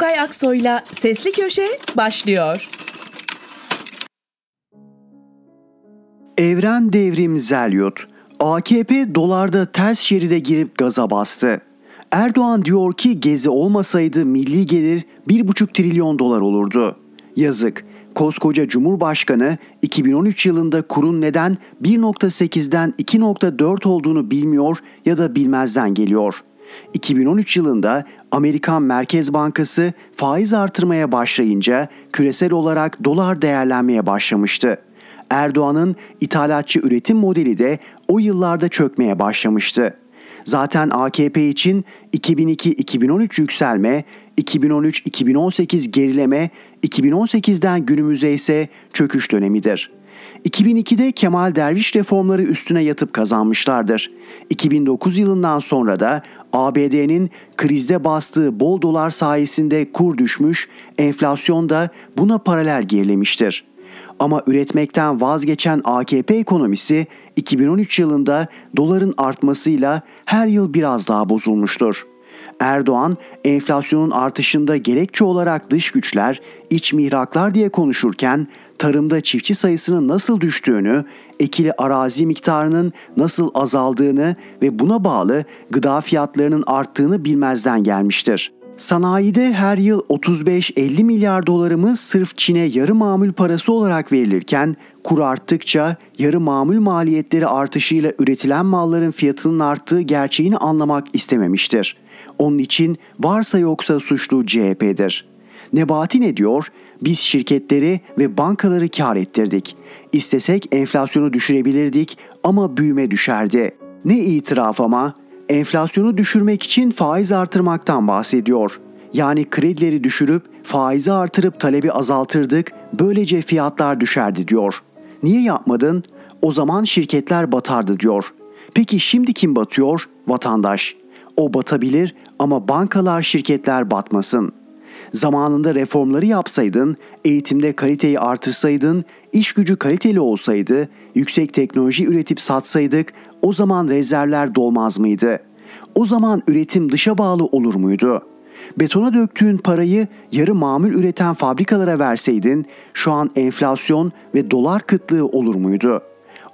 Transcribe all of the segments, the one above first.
Gökay Aksoy'la Sesli Köşe başlıyor. Evren Devrim Zelyot, AKP dolarda ters şeride girip gaza bastı. Erdoğan diyor ki gezi olmasaydı milli gelir 1,5 trilyon dolar olurdu. Yazık. Koskoca Cumhurbaşkanı 2013 yılında kurun neden 1.8'den 2.4 olduğunu bilmiyor ya da bilmezden geliyor. 2013 yılında Amerikan Merkez Bankası faiz artırmaya başlayınca küresel olarak dolar değerlenmeye başlamıştı. Erdoğan'ın ithalatçı üretim modeli de o yıllarda çökmeye başlamıştı. Zaten AKP için 2002-2013 yükselme, 2013-2018 gerileme, 2018'den günümüze ise çöküş dönemidir. 2002'de Kemal Derviş reformları üstüne yatıp kazanmışlardır. 2009 yılından sonra da ABD'nin krizde bastığı bol dolar sayesinde kur düşmüş, enflasyon da buna paralel gerilemiştir. Ama üretmekten vazgeçen AKP ekonomisi 2013 yılında doların artmasıyla her yıl biraz daha bozulmuştur. Erdoğan enflasyonun artışında gerekçe olarak dış güçler, iç mihraklar diye konuşurken tarımda çiftçi sayısının nasıl düştüğünü, ekili arazi miktarının nasıl azaldığını ve buna bağlı gıda fiyatlarının arttığını bilmezden gelmiştir. Sanayide her yıl 35-50 milyar dolarımız sırf Çin'e yarı mamul parası olarak verilirken kur arttıkça yarı mamul maliyetleri artışıyla üretilen malların fiyatının arttığı gerçeğini anlamak istememiştir. Onun için varsa yoksa suçlu CHP'dir. Nebati ne diyor? Biz şirketleri ve bankaları kar ettirdik. İstesek enflasyonu düşürebilirdik ama büyüme düşerdi. Ne itiraf ama enflasyonu düşürmek için faiz artırmaktan bahsediyor. Yani kredileri düşürüp faizi artırıp talebi azaltırdık, böylece fiyatlar düşerdi diyor. Niye yapmadın? O zaman şirketler batardı diyor. Peki şimdi kim batıyor? Vatandaş. O batabilir ama bankalar, şirketler batmasın. Zamanında reformları yapsaydın, eğitimde kaliteyi artırsaydın, iş gücü kaliteli olsaydı, yüksek teknoloji üretip satsaydık, o zaman rezervler dolmaz mıydı? O zaman üretim dışa bağlı olur muydu? Betona döktüğün parayı yarı mamul üreten fabrikalara verseydin, şu an enflasyon ve dolar kıtlığı olur muydu?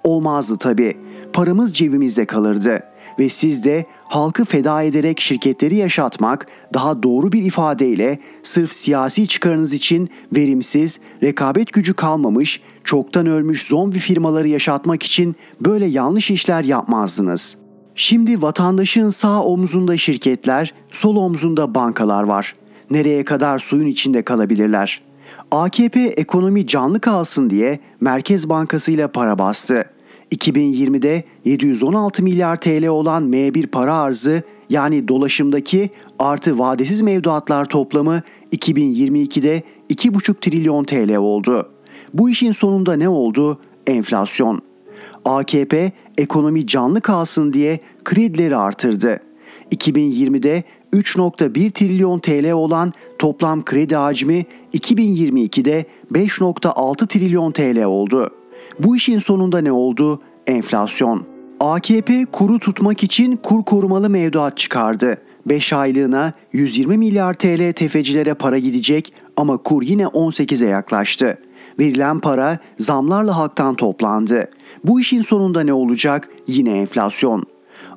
Olmazdı tabii. Paramız cebimizde kalırdı.'' ve siz de halkı feda ederek şirketleri yaşatmak daha doğru bir ifadeyle sırf siyasi çıkarınız için verimsiz, rekabet gücü kalmamış, çoktan ölmüş zombi firmaları yaşatmak için böyle yanlış işler yapmazdınız. Şimdi vatandaşın sağ omzunda şirketler, sol omzunda bankalar var. Nereye kadar suyun içinde kalabilirler? AKP ekonomi canlı kalsın diye Merkez Bankası ile para bastı. 2020'de 716 milyar TL olan M1 para arzı yani dolaşımdaki artı vadesiz mevduatlar toplamı 2022'de 2,5 trilyon TL oldu. Bu işin sonunda ne oldu? Enflasyon. AKP ekonomi canlı kalsın diye kredileri artırdı. 2020'de 3.1 trilyon TL olan toplam kredi hacmi 2022'de 5.6 trilyon TL oldu. Bu işin sonunda ne oldu? Enflasyon. AKP kuru tutmak için kur korumalı mevduat çıkardı. 5 aylığına 120 milyar TL tefecilere para gidecek ama kur yine 18'e yaklaştı. Verilen para zamlarla halktan toplandı. Bu işin sonunda ne olacak? Yine enflasyon.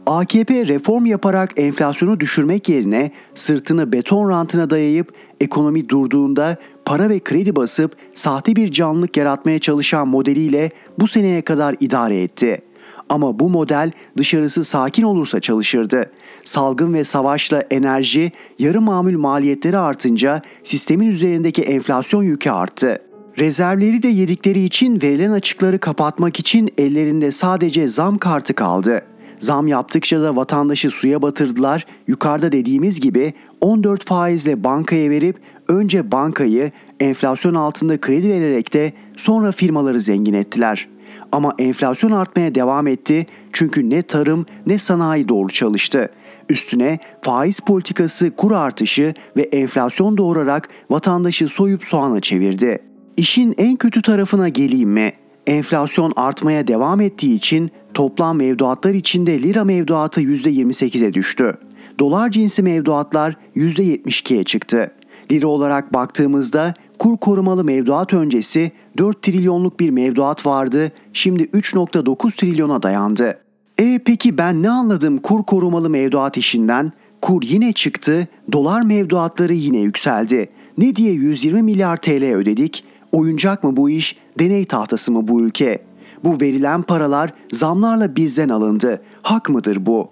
AKP reform yaparak enflasyonu düşürmek yerine sırtını beton rantına dayayıp ekonomi durduğunda para ve kredi basıp sahte bir canlılık yaratmaya çalışan modeliyle bu seneye kadar idare etti. Ama bu model dışarısı sakin olursa çalışırdı. Salgın ve savaşla enerji, yarı mamül maliyetleri artınca sistemin üzerindeki enflasyon yükü arttı. Rezervleri de yedikleri için verilen açıkları kapatmak için ellerinde sadece zam kartı kaldı. Zam yaptıkça da vatandaşı suya batırdılar. Yukarıda dediğimiz gibi 14 faizle bankaya verip önce bankayı enflasyon altında kredi vererek de sonra firmaları zengin ettiler. Ama enflasyon artmaya devam etti çünkü ne tarım ne sanayi doğru çalıştı. Üstüne faiz politikası kur artışı ve enflasyon doğurarak vatandaşı soyup soğana çevirdi. İşin en kötü tarafına geleyim mi? Enflasyon artmaya devam ettiği için toplam mevduatlar içinde lira mevduatı %28'e düştü. Dolar cinsi mevduatlar %72'ye çıktı. Lira olarak baktığımızda kur korumalı mevduat öncesi 4 trilyonluk bir mevduat vardı. Şimdi 3.9 trilyona dayandı. E peki ben ne anladım kur korumalı mevduat işinden? Kur yine çıktı, dolar mevduatları yine yükseldi. Ne diye 120 milyar TL ödedik? Oyuncak mı bu iş, deney tahtası mı bu ülke? Bu verilen paralar zamlarla bizden alındı. Hak mıdır bu?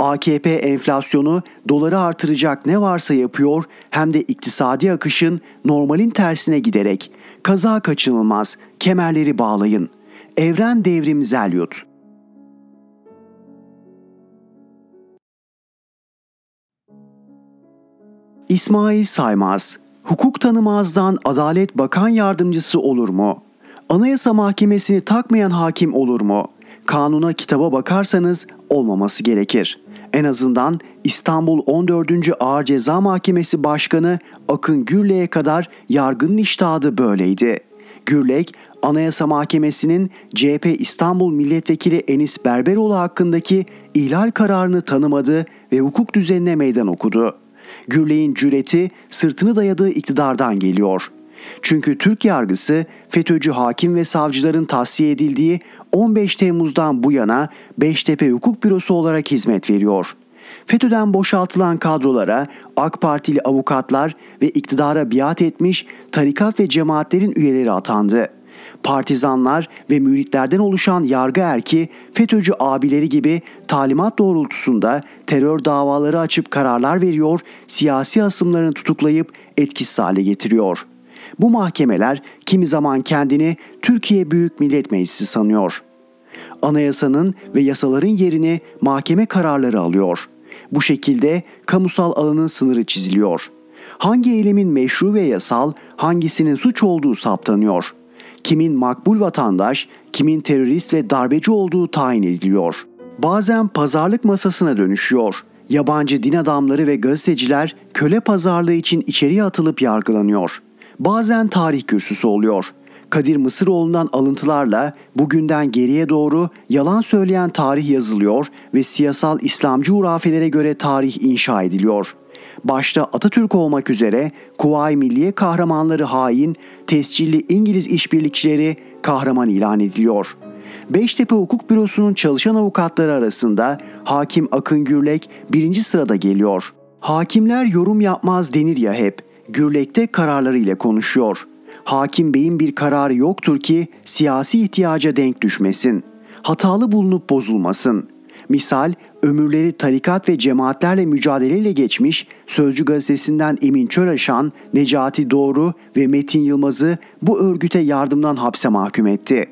AKP enflasyonu doları artıracak ne varsa yapıyor hem de iktisadi akışın normalin tersine giderek. Kaza kaçınılmaz, kemerleri bağlayın. Evren Devrim Zelyut İsmail Saymaz, hukuk tanımazdan Adalet Bakan Yardımcısı olur mu? Anayasa Mahkemesi'ni takmayan hakim olur mu? Kanuna kitaba bakarsanız olmaması gerekir. En azından İstanbul 14. Ağır Ceza Mahkemesi Başkanı Akın Gürlek'e kadar yargının iştahı böyleydi. Gürlek, Anayasa Mahkemesi'nin CHP İstanbul Milletvekili Enis Berberoğlu hakkındaki ihlal kararını tanımadı ve hukuk düzenine meydan okudu. Gürlek'in cüreti sırtını dayadığı iktidardan geliyor. Çünkü Türk yargısı FETÖ'cü hakim ve savcıların tahsiye edildiği 15 Temmuz'dan bu yana Beştepe Hukuk Bürosu olarak hizmet veriyor. FETÖ'den boşaltılan kadrolara AK Partili avukatlar ve iktidara biat etmiş tarikat ve cemaatlerin üyeleri atandı. Partizanlar ve müritlerden oluşan yargı erki FETÖ'cü abileri gibi talimat doğrultusunda terör davaları açıp kararlar veriyor, siyasi asımlarını tutuklayıp etkisiz hale getiriyor. Bu mahkemeler kimi zaman kendini Türkiye Büyük Millet Meclisi sanıyor. Anayasanın ve yasaların yerini mahkeme kararları alıyor. Bu şekilde kamusal alanın sınırı çiziliyor. Hangi eylemin meşru ve yasal, hangisinin suç olduğu saptanıyor. Kimin makbul vatandaş, kimin terörist ve darbeci olduğu tayin ediliyor. Bazen pazarlık masasına dönüşüyor. Yabancı din adamları ve gazeteciler köle pazarlığı için içeriye atılıp yargılanıyor. Bazen tarih kürsüsü oluyor. Kadir Mısıroğlu'ndan alıntılarla bugünden geriye doğru yalan söyleyen tarih yazılıyor ve siyasal İslamcı hurafelere göre tarih inşa ediliyor. Başta Atatürk olmak üzere Kuvayi Milliye kahramanları hain, tescilli İngiliz işbirlikçileri kahraman ilan ediliyor. Beştepe Hukuk Bürosu'nun çalışan avukatları arasında Hakim Akın Gürlek birinci sırada geliyor. Hakimler yorum yapmaz denir ya hep. Gürlek'te kararlarıyla konuşuyor. Hakim Bey'in bir kararı yoktur ki siyasi ihtiyaca denk düşmesin. Hatalı bulunup bozulmasın. Misal ömürleri tarikat ve cemaatlerle mücadeleyle geçmiş Sözcü gazetesinden Emin Çöraşan, Necati Doğru ve Metin Yılmaz'ı bu örgüte yardımdan hapse mahkum etti.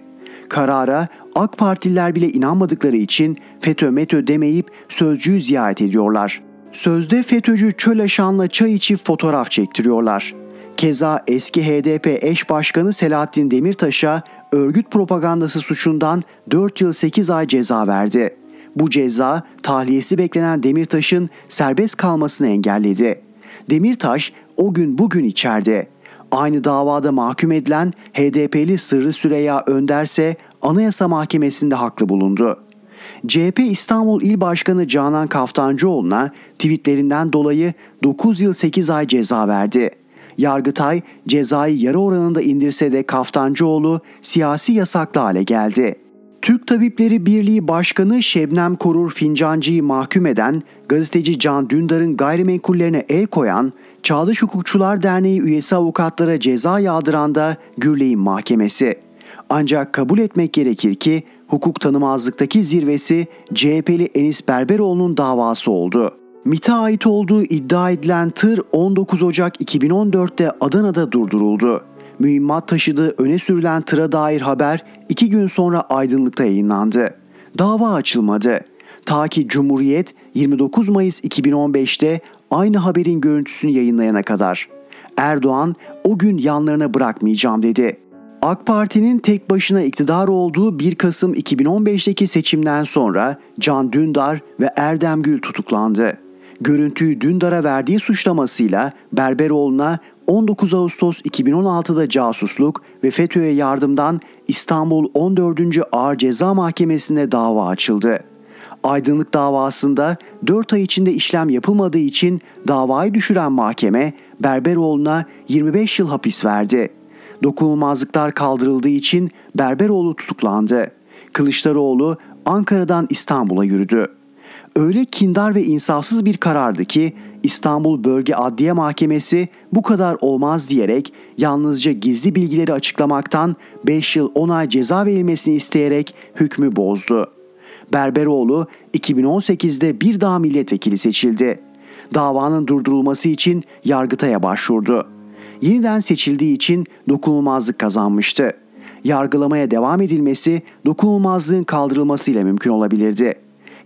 Karara AK Partililer bile inanmadıkları için FETÖ METÖ demeyip Sözcü'yü ziyaret ediyorlar. Sözde FETÖ'cü Çölaşan'la çay içip fotoğraf çektiriyorlar. Keza eski HDP eş başkanı Selahattin Demirtaş'a örgüt propagandası suçundan 4 yıl 8 ay ceza verdi. Bu ceza tahliyesi beklenen Demirtaş'ın serbest kalmasını engelledi. Demirtaş o gün bugün içeride. Aynı davada mahkum edilen HDP'li Sırrı Süreyya Önder ise Anayasa Mahkemesi'nde haklı bulundu. CHP İstanbul İl Başkanı Canan Kaftancıoğlu'na tweetlerinden dolayı 9 yıl 8 ay ceza verdi. Yargıtay cezayı yarı oranında indirse de Kaftancıoğlu siyasi yasaklı hale geldi. Türk Tabipleri Birliği Başkanı Şebnem Korur Fincancı'yı mahkum eden, gazeteci Can Dündar'ın gayrimenkullerine el koyan, Çağdaş Hukukçular Derneği üyesi avukatlara ceza yağdıran da Gürley'in mahkemesi. Ancak kabul etmek gerekir ki hukuk tanımazlıktaki zirvesi CHP'li Enis Berberoğlu'nun davası oldu. MIT'e ait olduğu iddia edilen tır 19 Ocak 2014'te Adana'da durduruldu. Mühimmat taşıdığı öne sürülen tıra dair haber iki gün sonra aydınlıkta yayınlandı. Dava açılmadı. Ta ki Cumhuriyet 29 Mayıs 2015'te aynı haberin görüntüsünü yayınlayana kadar. Erdoğan o gün yanlarına bırakmayacağım dedi. AK Parti'nin tek başına iktidar olduğu 1 Kasım 2015'teki seçimden sonra Can Dündar ve Erdem Gül tutuklandı. Görüntüyü Dündar'a verdiği suçlamasıyla Berberoğlu'na 19 Ağustos 2016'da casusluk ve FETÖ'ye yardımdan İstanbul 14. Ağır Ceza Mahkemesi'nde dava açıldı. Aydınlık davasında 4 ay içinde işlem yapılmadığı için davayı düşüren mahkeme Berberoğlu'na 25 yıl hapis verdi. Dokunulmazlıklar kaldırıldığı için Berberoğlu tutuklandı. Kılıçdaroğlu Ankara'dan İstanbul'a yürüdü. Öyle kindar ve insafsız bir karardı ki İstanbul Bölge Adliye Mahkemesi bu kadar olmaz diyerek yalnızca gizli bilgileri açıklamaktan 5 yıl 10 ay ceza verilmesini isteyerek hükmü bozdu. Berberoğlu 2018'de bir daha milletvekili seçildi. Davanın durdurulması için Yargıtay'a başvurdu. Yeniden seçildiği için dokunulmazlık kazanmıştı. Yargılamaya devam edilmesi dokunulmazlığın kaldırılmasıyla mümkün olabilirdi.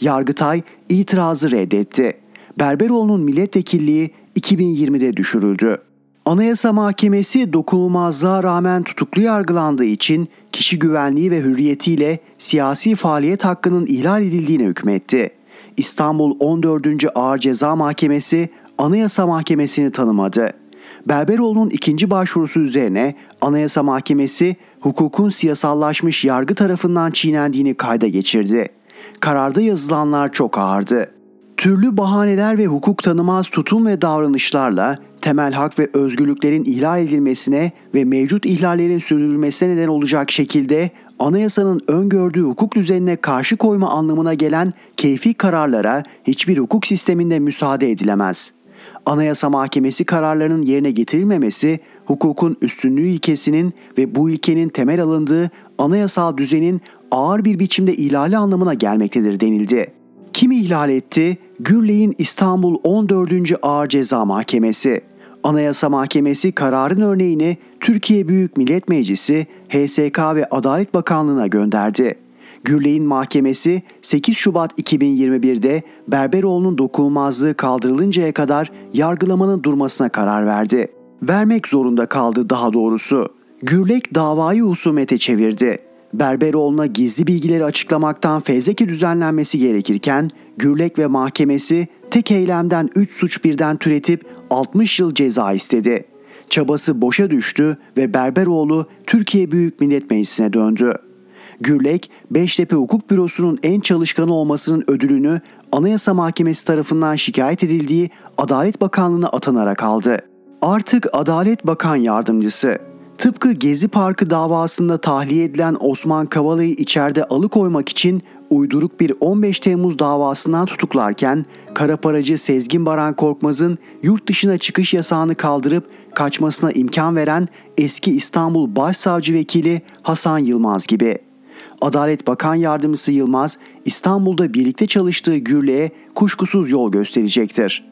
Yargıtay itirazı reddetti. Berberoğlu'nun milletvekilliği 2020'de düşürüldü. Anayasa Mahkemesi dokunulmazlığa rağmen tutuklu yargılandığı için kişi güvenliği ve hürriyetiyle siyasi faaliyet hakkının ihlal edildiğine hükmetti. İstanbul 14. Ağır Ceza Mahkemesi Anayasa Mahkemesi'ni tanımadı. Berberoğlu'nun ikinci başvurusu üzerine Anayasa Mahkemesi hukukun siyasallaşmış yargı tarafından çiğnendiğini kayda geçirdi. Kararda yazılanlar çok ağırdı. Türlü bahaneler ve hukuk tanımaz tutum ve davranışlarla temel hak ve özgürlüklerin ihlal edilmesine ve mevcut ihlallerin sürdürülmesine neden olacak şekilde anayasanın öngördüğü hukuk düzenine karşı koyma anlamına gelen keyfi kararlara hiçbir hukuk sisteminde müsaade edilemez. Anayasa Mahkemesi kararlarının yerine getirilmemesi hukukun üstünlüğü ilkesinin ve bu ilkenin temel alındığı anayasal düzenin ağır bir biçimde ihlali anlamına gelmektedir denildi. Kim ihlal etti? Gürley'in İstanbul 14. Ağır Ceza Mahkemesi. Anayasa Mahkemesi kararın örneğini Türkiye Büyük Millet Meclisi, HSK ve Adalet Bakanlığı'na gönderdi. Gürley'in mahkemesi 8 Şubat 2021'de Berberoğlu'nun dokunulmazlığı kaldırılıncaya kadar yargılamanın durmasına karar verdi. Vermek zorunda kaldı daha doğrusu. Gürlek davayı husumete çevirdi. Berberoğlu'na gizli bilgileri açıklamaktan fezleke düzenlenmesi gerekirken Gürlek ve mahkemesi tek eylemden 3 suç birden türetip 60 yıl ceza istedi. Çabası boşa düştü ve Berberoğlu Türkiye Büyük Millet Meclisi'ne döndü. Gürlek, Beştepe Hukuk Bürosu'nun en çalışkanı olmasının ödülünü Anayasa Mahkemesi tarafından şikayet edildiği Adalet Bakanlığı'na atanarak aldı. Artık Adalet Bakan Yardımcısı. Tıpkı Gezi Parkı davasında tahliye edilen Osman Kavala'yı içeride alıkoymak için uyduruk bir 15 Temmuz davasından tutuklarken kara paracı Sezgin Baran Korkmaz'ın yurt dışına çıkış yasağını kaldırıp kaçmasına imkan veren eski İstanbul Başsavcı Vekili Hasan Yılmaz gibi. Adalet Bakan Yardımcısı Yılmaz İstanbul'da birlikte çalıştığı Gürle'ye kuşkusuz yol gösterecektir.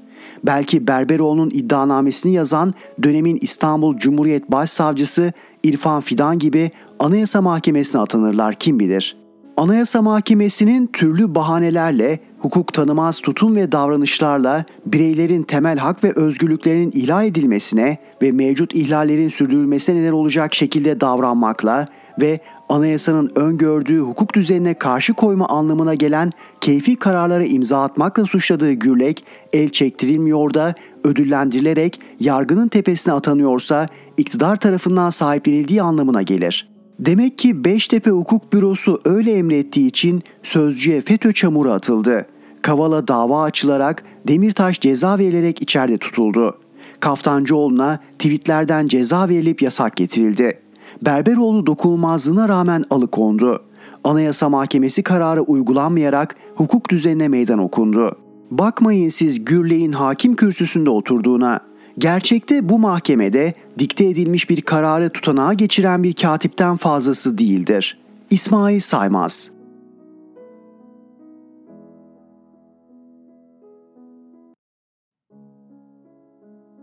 Belki Berberoğlu'nun iddianamesini yazan dönemin İstanbul Cumhuriyet Başsavcısı İrfan Fidan gibi Anayasa Mahkemesi'ne atanırlar kim bilir.'' Anayasa Mahkemesi'nin türlü bahanelerle, hukuk tanımaz tutum ve davranışlarla bireylerin temel hak ve özgürlüklerinin ihlal edilmesine ve mevcut ihlallerin sürdürülmesine neden olacak şekilde davranmakla ve anayasanın öngördüğü hukuk düzenine karşı koyma anlamına gelen keyfi kararlara imza atmakla suçladığı Gürlek, el çektirilmiyor da ödüllendirilerek yargının tepesine atanıyorsa iktidar tarafından sahiplenildiği anlamına gelir.'' Demek ki Beştepe Hukuk Bürosu öyle emrettiği için sözcüye FETÖ çamuru atıldı. Kavala dava açılarak Demirtaş ceza verilerek içeride tutuldu. Kaftancıoğlu'na tweetlerden ceza verilip yasak getirildi. Berberoğlu dokunulmazlığına rağmen alıkondu. Anayasa Mahkemesi kararı uygulanmayarak hukuk düzenine meydan okundu. Bakmayın siz Gürley'in hakim kürsüsünde oturduğuna. Gerçekte bu mahkemede dikte edilmiş bir kararı tutanağa geçiren bir katipten fazlası değildir. İsmail Saymaz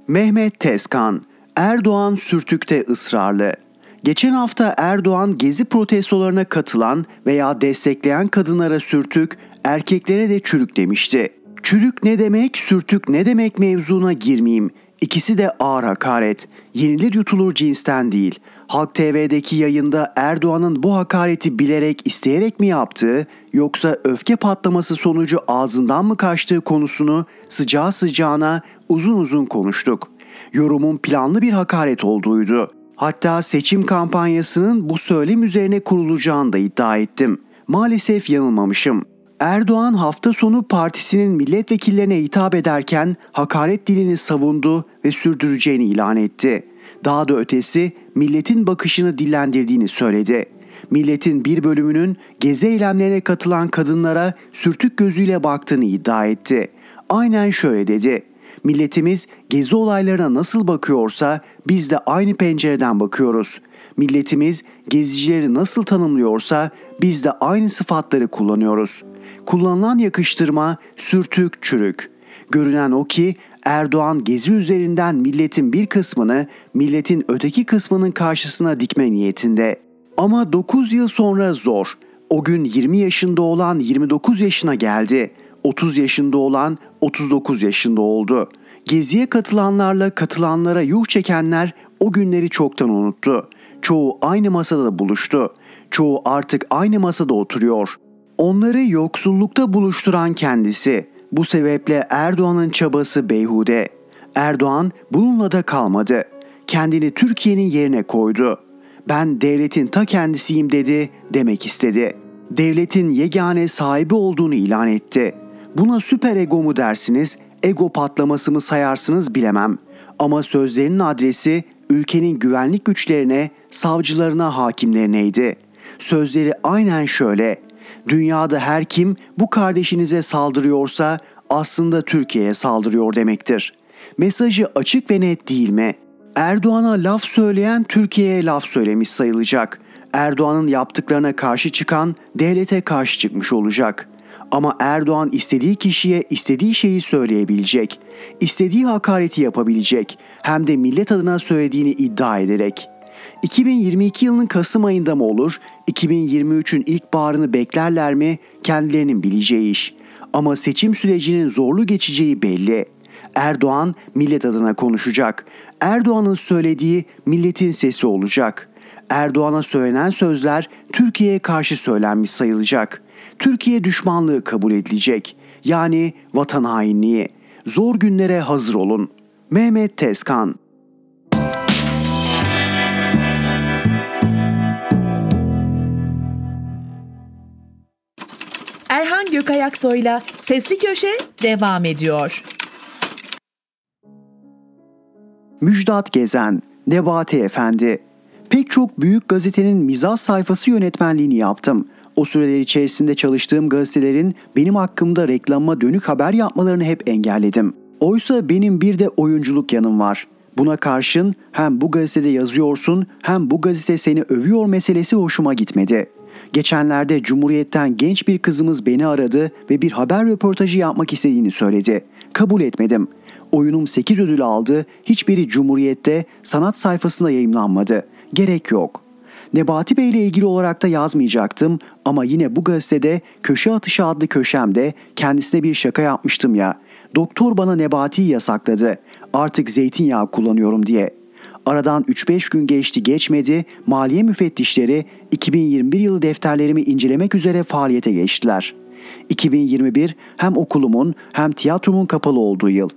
Mehmet Tezkan Erdoğan sürtükte ısrarlı. Geçen hafta Erdoğan gezi protestolarına katılan veya destekleyen kadınlara sürtük, erkeklere de çürük demişti. Çürük ne demek, sürtük ne demek mevzuna girmeyeyim. İkisi de ağır hakaret. Yenilir yutulur cinsten değil. Halk TV'deki yayında Erdoğan'ın bu hakareti bilerek isteyerek mi yaptığı yoksa öfke patlaması sonucu ağzından mı kaçtığı konusunu sıcağı sıcağına uzun uzun konuştuk. Yorumun planlı bir hakaret olduğuydu. Hatta seçim kampanyasının bu söylem üzerine kurulacağını da iddia ettim. Maalesef yanılmamışım. Erdoğan hafta sonu partisinin milletvekillerine hitap ederken hakaret dilini savundu ve sürdüreceğini ilan etti. Daha da ötesi milletin bakışını dillendirdiğini söyledi. Milletin bir bölümünün gezi eylemlerine katılan kadınlara sürtük gözüyle baktığını iddia etti. Aynen şöyle dedi. Milletimiz gezi olaylarına nasıl bakıyorsa biz de aynı pencereden bakıyoruz. Milletimiz gezicileri nasıl tanımlıyorsa biz de aynı sıfatları kullanıyoruz. Kullanılan yakıştırma sürtük çürük. Görünen o ki Erdoğan gezi üzerinden milletin bir kısmını milletin öteki kısmının karşısına dikme niyetinde. Ama 9 yıl sonra zor. O gün 20 yaşında olan 29 yaşına geldi. 30 yaşında olan 39 yaşında oldu. Geziye katılanlarla katılanlara yuh çekenler o günleri çoktan unuttu. Çoğu aynı masada buluştu. Çoğu artık aynı masada oturuyor. Onları yoksullukta buluşturan kendisi. Bu sebeple Erdoğan'ın çabası beyhude. Erdoğan bununla da kalmadı. Kendini Türkiye'nin yerine koydu. Ben devletin ta kendisiyim dedi demek istedi. Devletin yegane sahibi olduğunu ilan etti. Buna süper ego mu dersiniz, ego patlaması mı sayarsınız bilemem. Ama sözlerinin adresi ülkenin güvenlik güçlerine, savcılarına, hakimlerineydi. Sözleri aynen şöyle. Dünyada her kim bu kardeşinize saldırıyorsa aslında Türkiye'ye saldırıyor demektir. Mesajı açık ve net değil mi? Erdoğan'a laf söyleyen Türkiye'ye laf söylemiş sayılacak. Erdoğan'ın yaptıklarına karşı çıkan devlete karşı çıkmış olacak. Ama Erdoğan istediği kişiye istediği şeyi söyleyebilecek. istediği hakareti yapabilecek. Hem de millet adına söylediğini iddia ederek. 2022 yılının Kasım ayında mı olur, 2023'ün ilkbaharını beklerler mi kendilerinin bileceği iş. Ama seçim sürecinin zorlu geçeceği belli. Erdoğan millet adına konuşacak. Erdoğan'ın söylediği milletin sesi olacak. Erdoğan'a söylenen sözler Türkiye'ye karşı söylenmiş sayılacak. Türkiye düşmanlığı kabul edilecek. Yani vatan hainliği. Zor günlere hazır olun. Mehmet Tezkan Erhan Gökayaksoy'la Sesli Köşe devam ediyor. Müjdat Gezen, Nebati Efendi. Pek çok büyük gazetenin mizah sayfası yönetmenliğini yaptım. O süreler içerisinde çalıştığım gazetelerin benim hakkımda reklama dönük haber yapmalarını hep engelledim. Oysa benim bir de oyunculuk yanım var. Buna karşın hem bu gazetede yazıyorsun hem bu gazete seni övüyor meselesi hoşuma gitmedi. Geçenlerde Cumhuriyet'ten genç bir kızımız beni aradı ve bir haber röportajı yapmak istediğini söyledi. Kabul etmedim. Oyunum 8 ödül aldı. Hiçbiri Cumhuriyet'te sanat sayfasında yayımlanmadı. Gerek yok. Nebati Bey ile ilgili olarak da yazmayacaktım ama yine bu gazetede Köşe Atışı adlı köşemde kendisine bir şaka yapmıştım ya. Doktor bana Nebati'yi yasakladı. Artık zeytinyağı kullanıyorum diye. Aradan 3-5 gün geçti geçmedi maliye müfettişleri 2021 yılı defterlerimi incelemek üzere faaliyete geçtiler. 2021 hem okulumun hem tiyatromun kapalı olduğu yıl.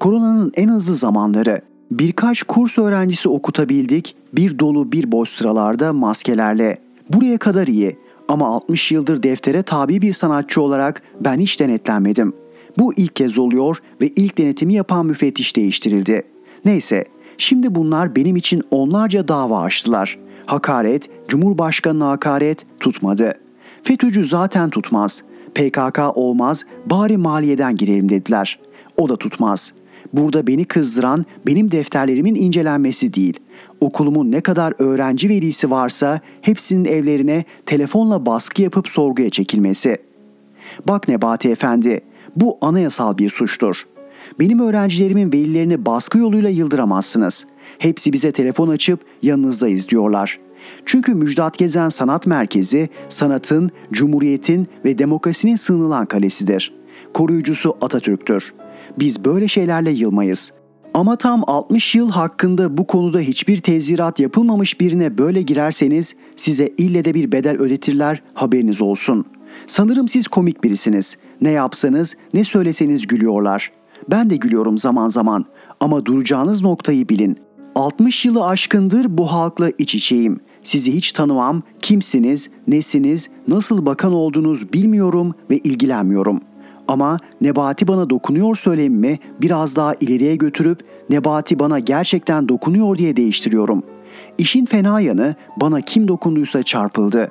Koronanın en hızlı zamanları. Birkaç kurs öğrencisi okutabildik, bir dolu bir boş sıralarda maskelerle. Buraya kadar iyi ama 60 yıldır deftere tabi bir sanatçı olarak ben hiç denetlenmedim. Bu ilk kez oluyor ve ilk denetimi yapan müfettiş değiştirildi. Neyse, şimdi bunlar benim için onlarca dava açtılar. Hakaret, Cumhurbaşkanı hakaret tutmadı. FETÖ'cü zaten tutmaz. PKK olmaz, bari maliyeden girelim dediler. O da tutmaz. Burada beni kızdıran benim defterlerimin incelenmesi değil. Okulumun ne kadar öğrenci velisi varsa hepsinin evlerine telefonla baskı yapıp sorguya çekilmesi. Bak Nebati Efendi, bu anayasal bir suçtur. Benim öğrencilerimin velilerini baskı yoluyla yıldıramazsınız. Hepsi bize telefon açıp yanınızdayız diyorlar. Çünkü Müjdat Gezen Sanat Merkezi sanatın, cumhuriyetin ve demokrasinin sığınılan kalesidir. Koruyucusu Atatürk'tür. Biz böyle şeylerle yılmayız. Ama tam 60 yıl hakkında bu konuda hiçbir tezirat yapılmamış birine böyle girerseniz size ille de bir bedel ödetirler haberiniz olsun. Sanırım siz komik birisiniz. Ne yapsanız ne söyleseniz gülüyorlar. Ben de gülüyorum zaman zaman ama duracağınız noktayı bilin. 60 yılı aşkındır bu halkla iç içeyim. Sizi hiç tanımam, kimsiniz, nesiniz, nasıl bakan olduğunuz bilmiyorum ve ilgilenmiyorum. Ama Nebati bana dokunuyor söylemimi biraz daha ileriye götürüp Nebati bana gerçekten dokunuyor diye değiştiriyorum. İşin fena yanı bana kim dokunduysa çarpıldı.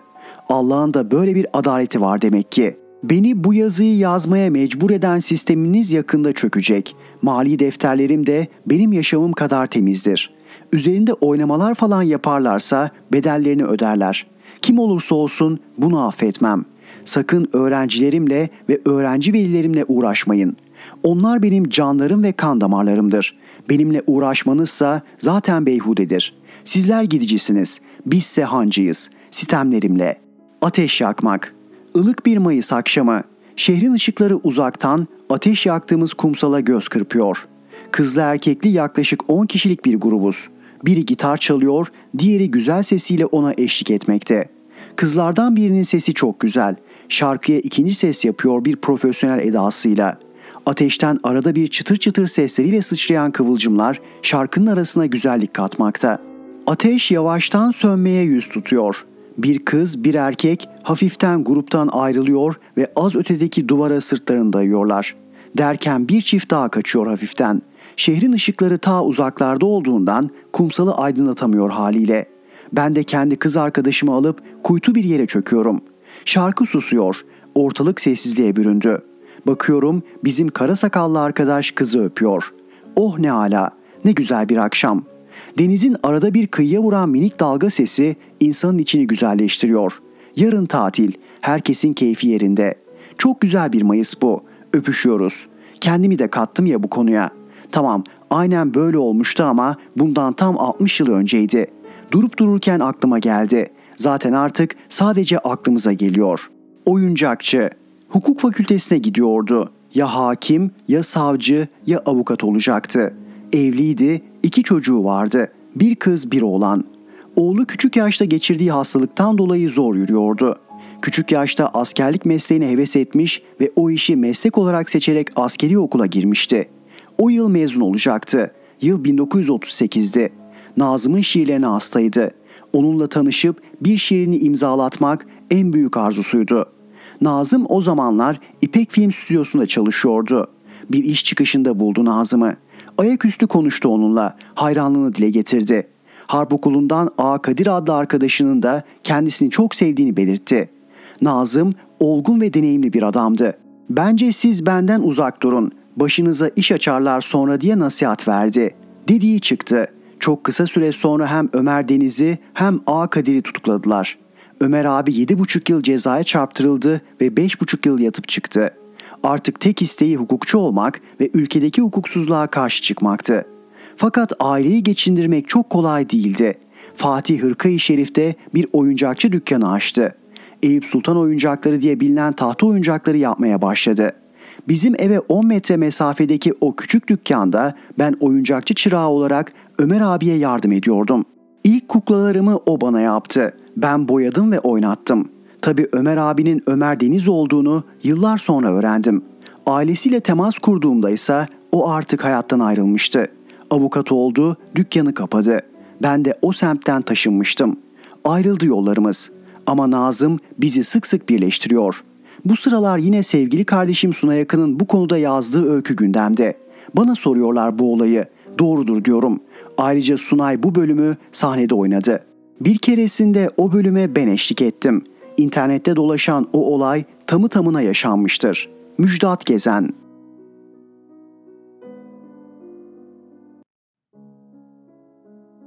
Allah'ın da böyle bir adaleti var demek ki. Beni bu yazıyı yazmaya mecbur eden sisteminiz yakında çökecek. Mali defterlerim de benim yaşamım kadar temizdir. Üzerinde oynamalar falan yaparlarsa bedellerini öderler. Kim olursa olsun bunu affetmem. Sakın öğrencilerimle ve öğrenci velilerimle uğraşmayın. Onlar benim canlarım ve kan damarlarımdır. Benimle uğraşmanızsa zaten beyhudedir. Sizler gidicisiniz. Bizse hancıyız. Sitemlerimle. Ateş yakmak. Ilık bir Mayıs akşamı. Şehrin ışıkları uzaktan ateş yaktığımız kumsala göz kırpıyor. Kızlı erkekli yaklaşık 10 kişilik bir grubuz. Biri gitar çalıyor, diğeri güzel sesiyle ona eşlik etmekte. Kızlardan birinin sesi çok güzel. Şarkıya ikinci ses yapıyor bir profesyonel edasıyla. Ateşten arada bir çıtır çıtır sesleriyle sıçrayan kıvılcımlar şarkının arasına güzellik katmakta. Ateş yavaştan sönmeye yüz tutuyor. Bir kız, bir erkek hafiften gruptan ayrılıyor ve az ötedeki duvara sırtlarını dayıyorlar. Derken bir çift daha kaçıyor hafiften. Şehrin ışıkları ta uzaklarda olduğundan kumsalı aydınlatamıyor haliyle. Ben de kendi kız arkadaşımı alıp kuytu bir yere çöküyorum. Şarkı susuyor. Ortalık sessizliğe büründü. Bakıyorum bizim kara sakallı arkadaş kızı öpüyor. Oh ne ala, ne güzel bir akşam. Denizin arada bir kıyıya vuran minik dalga sesi insanın içini güzelleştiriyor. Yarın tatil, herkesin keyfi yerinde. Çok güzel bir Mayıs bu. Öpüşüyoruz. Kendimi de kattım ya bu konuya. Tamam, aynen böyle olmuştu ama bundan tam 60 yıl önceydi. Durup dururken aklıma geldi. Zaten artık sadece aklımıza geliyor. Oyuncakçı. Hukuk fakültesine gidiyordu. Ya hakim, ya savcı, ya avukat olacaktı. Evliydi, iki çocuğu vardı. Bir kız, bir oğlan. Oğlu küçük yaşta geçirdiği hastalıktan dolayı zor yürüyordu. Küçük yaşta askerlik mesleğine heves etmiş ve o işi meslek olarak seçerek askeri okula girmişti. O yıl mezun olacaktı. Yıl 1938'di. Nazım'ın şiirlerine hastaydı. Onunla tanışıp bir şiirini imzalatmak en büyük arzusuydu. Nazım o zamanlar İpek Film Stüdyosu'nda çalışıyordu. Bir iş çıkışında buldu Nazım'ı. Ayaküstü konuştu onunla, hayranlığını dile getirdi. Harp okulundan A. Kadir adlı arkadaşının da kendisini çok sevdiğini belirtti. Nazım olgun ve deneyimli bir adamdı. Bence siz benden uzak durun, başınıza iş açarlar sonra diye nasihat verdi. Dediği çıktı. Çok kısa süre sonra hem Ömer Deniz'i hem A. Kadir'i tutukladılar. Ömer abi 7,5 yıl cezaya çarptırıldı ve 5,5 yıl yatıp çıktı. Artık tek isteği hukukçu olmak ve ülkedeki hukuksuzluğa karşı çıkmaktı. Fakat aileyi geçindirmek çok kolay değildi. Fatih Hırkayı Şerif'te bir oyuncakçı dükkanı açtı. Eyüp Sultan oyuncakları diye bilinen tahta oyuncakları yapmaya başladı. Bizim eve 10 metre mesafedeki o küçük dükkanda ben oyuncakçı çırağı olarak Ömer abiye yardım ediyordum. İlk kuklalarımı o bana yaptı. Ben boyadım ve oynattım. Tabii Ömer abinin Ömer Deniz olduğunu yıllar sonra öğrendim. Ailesiyle temas kurduğumda ise o artık hayattan ayrılmıştı. Avukat oldu, dükkanı kapadı. Ben de o semtten taşınmıştım. Ayrıldı yollarımız. Ama Nazım bizi sık sık birleştiriyor. Bu sıralar yine sevgili kardeşim Suna Yakın'ın bu konuda yazdığı öykü gündemde. Bana soruyorlar bu olayı. Doğrudur diyorum. Ayrıca Sunay bu bölümü sahnede oynadı. Bir keresinde o bölüme ben eşlik ettim. İnternette dolaşan o olay tamı tamına yaşanmıştır. Müjdat Gezen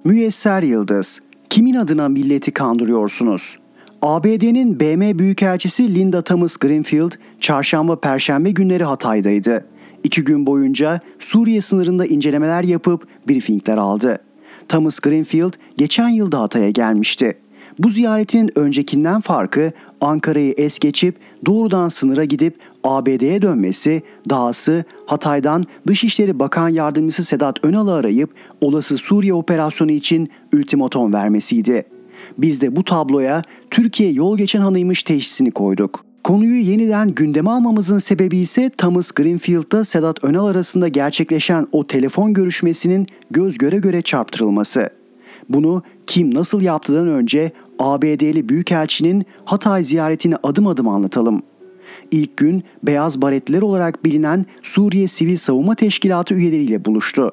Müyesser Yıldız Kimin adına milleti kandırıyorsunuz? ABD'nin BM Büyükelçisi Linda Thomas Greenfield çarşamba perşembe günleri Hatay'daydı. İki gün boyunca Suriye sınırında incelemeler yapıp briefingler aldı. Thomas Greenfield geçen yılda Hatay'a gelmişti. Bu ziyaretinin öncekinden farkı Ankara'yı es geçip doğrudan sınıra gidip ABD'ye dönmesi, dahası Hatay'dan Dışişleri Bakan Yardımcısı Sedat Önal'ı arayıp olası Suriye operasyonu için ultimatom vermesiydi. Biz de bu tabloya Türkiye yol geçen hanıymış teşhisini koyduk. Konuyu yeniden gündeme almamızın sebebi ise Thomas Greenfield'da Sedat Önal arasında gerçekleşen o telefon görüşmesinin göz göre göre çarptırılması. Bunu kim nasıl yaptıdan önce ABD'li Büyükelçinin Hatay ziyaretini adım adım anlatalım. İlk gün Beyaz Baretler olarak bilinen Suriye Sivil Savunma Teşkilatı üyeleriyle buluştu.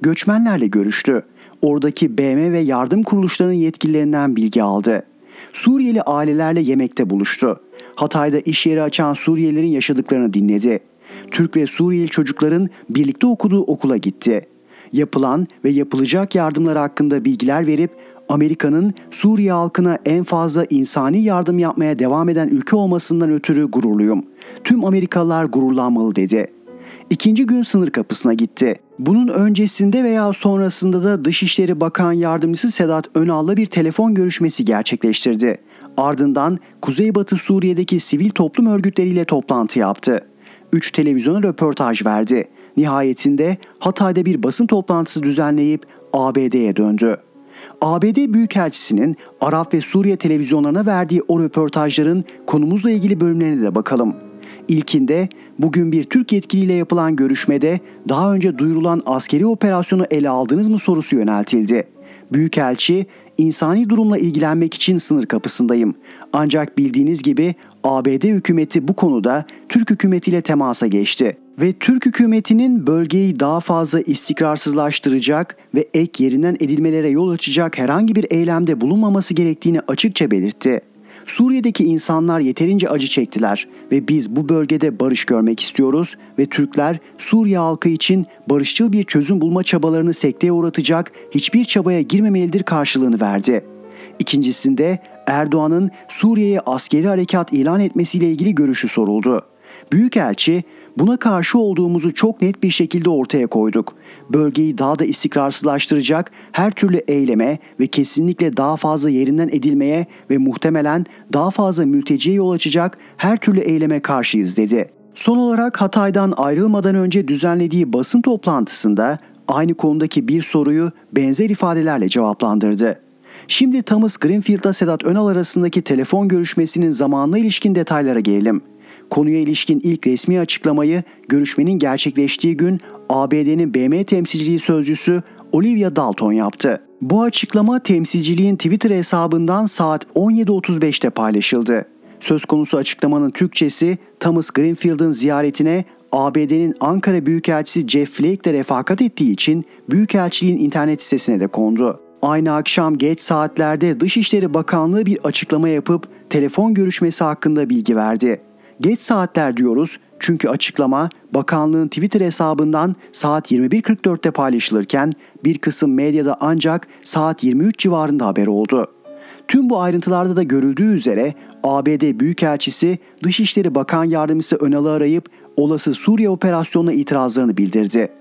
Göçmenlerle görüştü. Oradaki BM ve yardım kuruluşlarının yetkililerinden bilgi aldı. Suriyeli ailelerle yemekte buluştu. Hatay'da iş yeri açan Suriyelilerin yaşadıklarını dinledi. Türk ve Suriyeli çocukların birlikte okuduğu okula gitti. Yapılan ve yapılacak yardımlar hakkında bilgiler verip Amerika'nın Suriye halkına en fazla insani yardım yapmaya devam eden ülke olmasından ötürü gururluyum. Tüm Amerikalılar gururlanmalı dedi. İkinci gün sınır kapısına gitti. Bunun öncesinde veya sonrasında da Dışişleri Bakan Yardımcısı Sedat Önal'la bir telefon görüşmesi gerçekleştirdi. Ardından Kuzeybatı Suriye'deki sivil toplum örgütleriyle toplantı yaptı. Üç televizyona röportaj verdi. Nihayetinde Hatay'da bir basın toplantısı düzenleyip ABD'ye döndü. ABD Büyükelçisi'nin Arap ve Suriye televizyonlarına verdiği o röportajların konumuzla ilgili bölümlerine de bakalım. İlkinde bugün bir Türk yetkiliyle yapılan görüşmede daha önce duyurulan askeri operasyonu ele aldınız mı sorusu yöneltildi. Büyükelçi, insani durumla ilgilenmek için sınır kapısındayım. Ancak bildiğiniz gibi ABD hükümeti bu konuda Türk hükümetiyle temasa geçti ve Türk hükümetinin bölgeyi daha fazla istikrarsızlaştıracak ve ek yerinden edilmelere yol açacak herhangi bir eylemde bulunmaması gerektiğini açıkça belirtti. Suriye'deki insanlar yeterince acı çektiler ve biz bu bölgede barış görmek istiyoruz ve Türkler Suriye halkı için barışçıl bir çözüm bulma çabalarını sekteye uğratacak hiçbir çabaya girmemelidir karşılığını verdi. İkincisinde Erdoğan'ın Suriye'ye askeri harekat ilan etmesiyle ilgili görüşü soruldu. Büyükelçi, buna karşı olduğumuzu çok net bir şekilde ortaya koyduk. Bölgeyi daha da istikrarsızlaştıracak her türlü eyleme ve kesinlikle daha fazla yerinden edilmeye ve muhtemelen daha fazla mülteciye yol açacak her türlü eyleme karşıyız dedi. Son olarak Hatay'dan ayrılmadan önce düzenlediği basın toplantısında aynı konudaki bir soruyu benzer ifadelerle cevaplandırdı. Şimdi Thomas Greenfield'la Sedat Önal arasındaki telefon görüşmesinin zamanına ilişkin detaylara gelelim. Konuya ilişkin ilk resmi açıklamayı görüşmenin gerçekleştiği gün ABD'nin BM temsilciliği sözcüsü Olivia Dalton yaptı. Bu açıklama temsilciliğin Twitter hesabından saat 17.35'te paylaşıldı. Söz konusu açıklamanın Türkçesi Thomas Greenfield'ın ziyaretine ABD'nin Ankara Büyükelçisi Jeff Flake de refakat ettiği için Büyükelçiliğin internet sitesine de kondu. Aynı akşam geç saatlerde Dışişleri Bakanlığı bir açıklama yapıp telefon görüşmesi hakkında bilgi verdi. Geç saatler diyoruz çünkü açıklama bakanlığın Twitter hesabından saat 21.44'te paylaşılırken bir kısım medyada ancak saat 23 civarında haber oldu. Tüm bu ayrıntılarda da görüldüğü üzere ABD Büyükelçisi Dışişleri Bakan Yardımcısı Önal'ı arayıp olası Suriye operasyonuna itirazlarını bildirdi.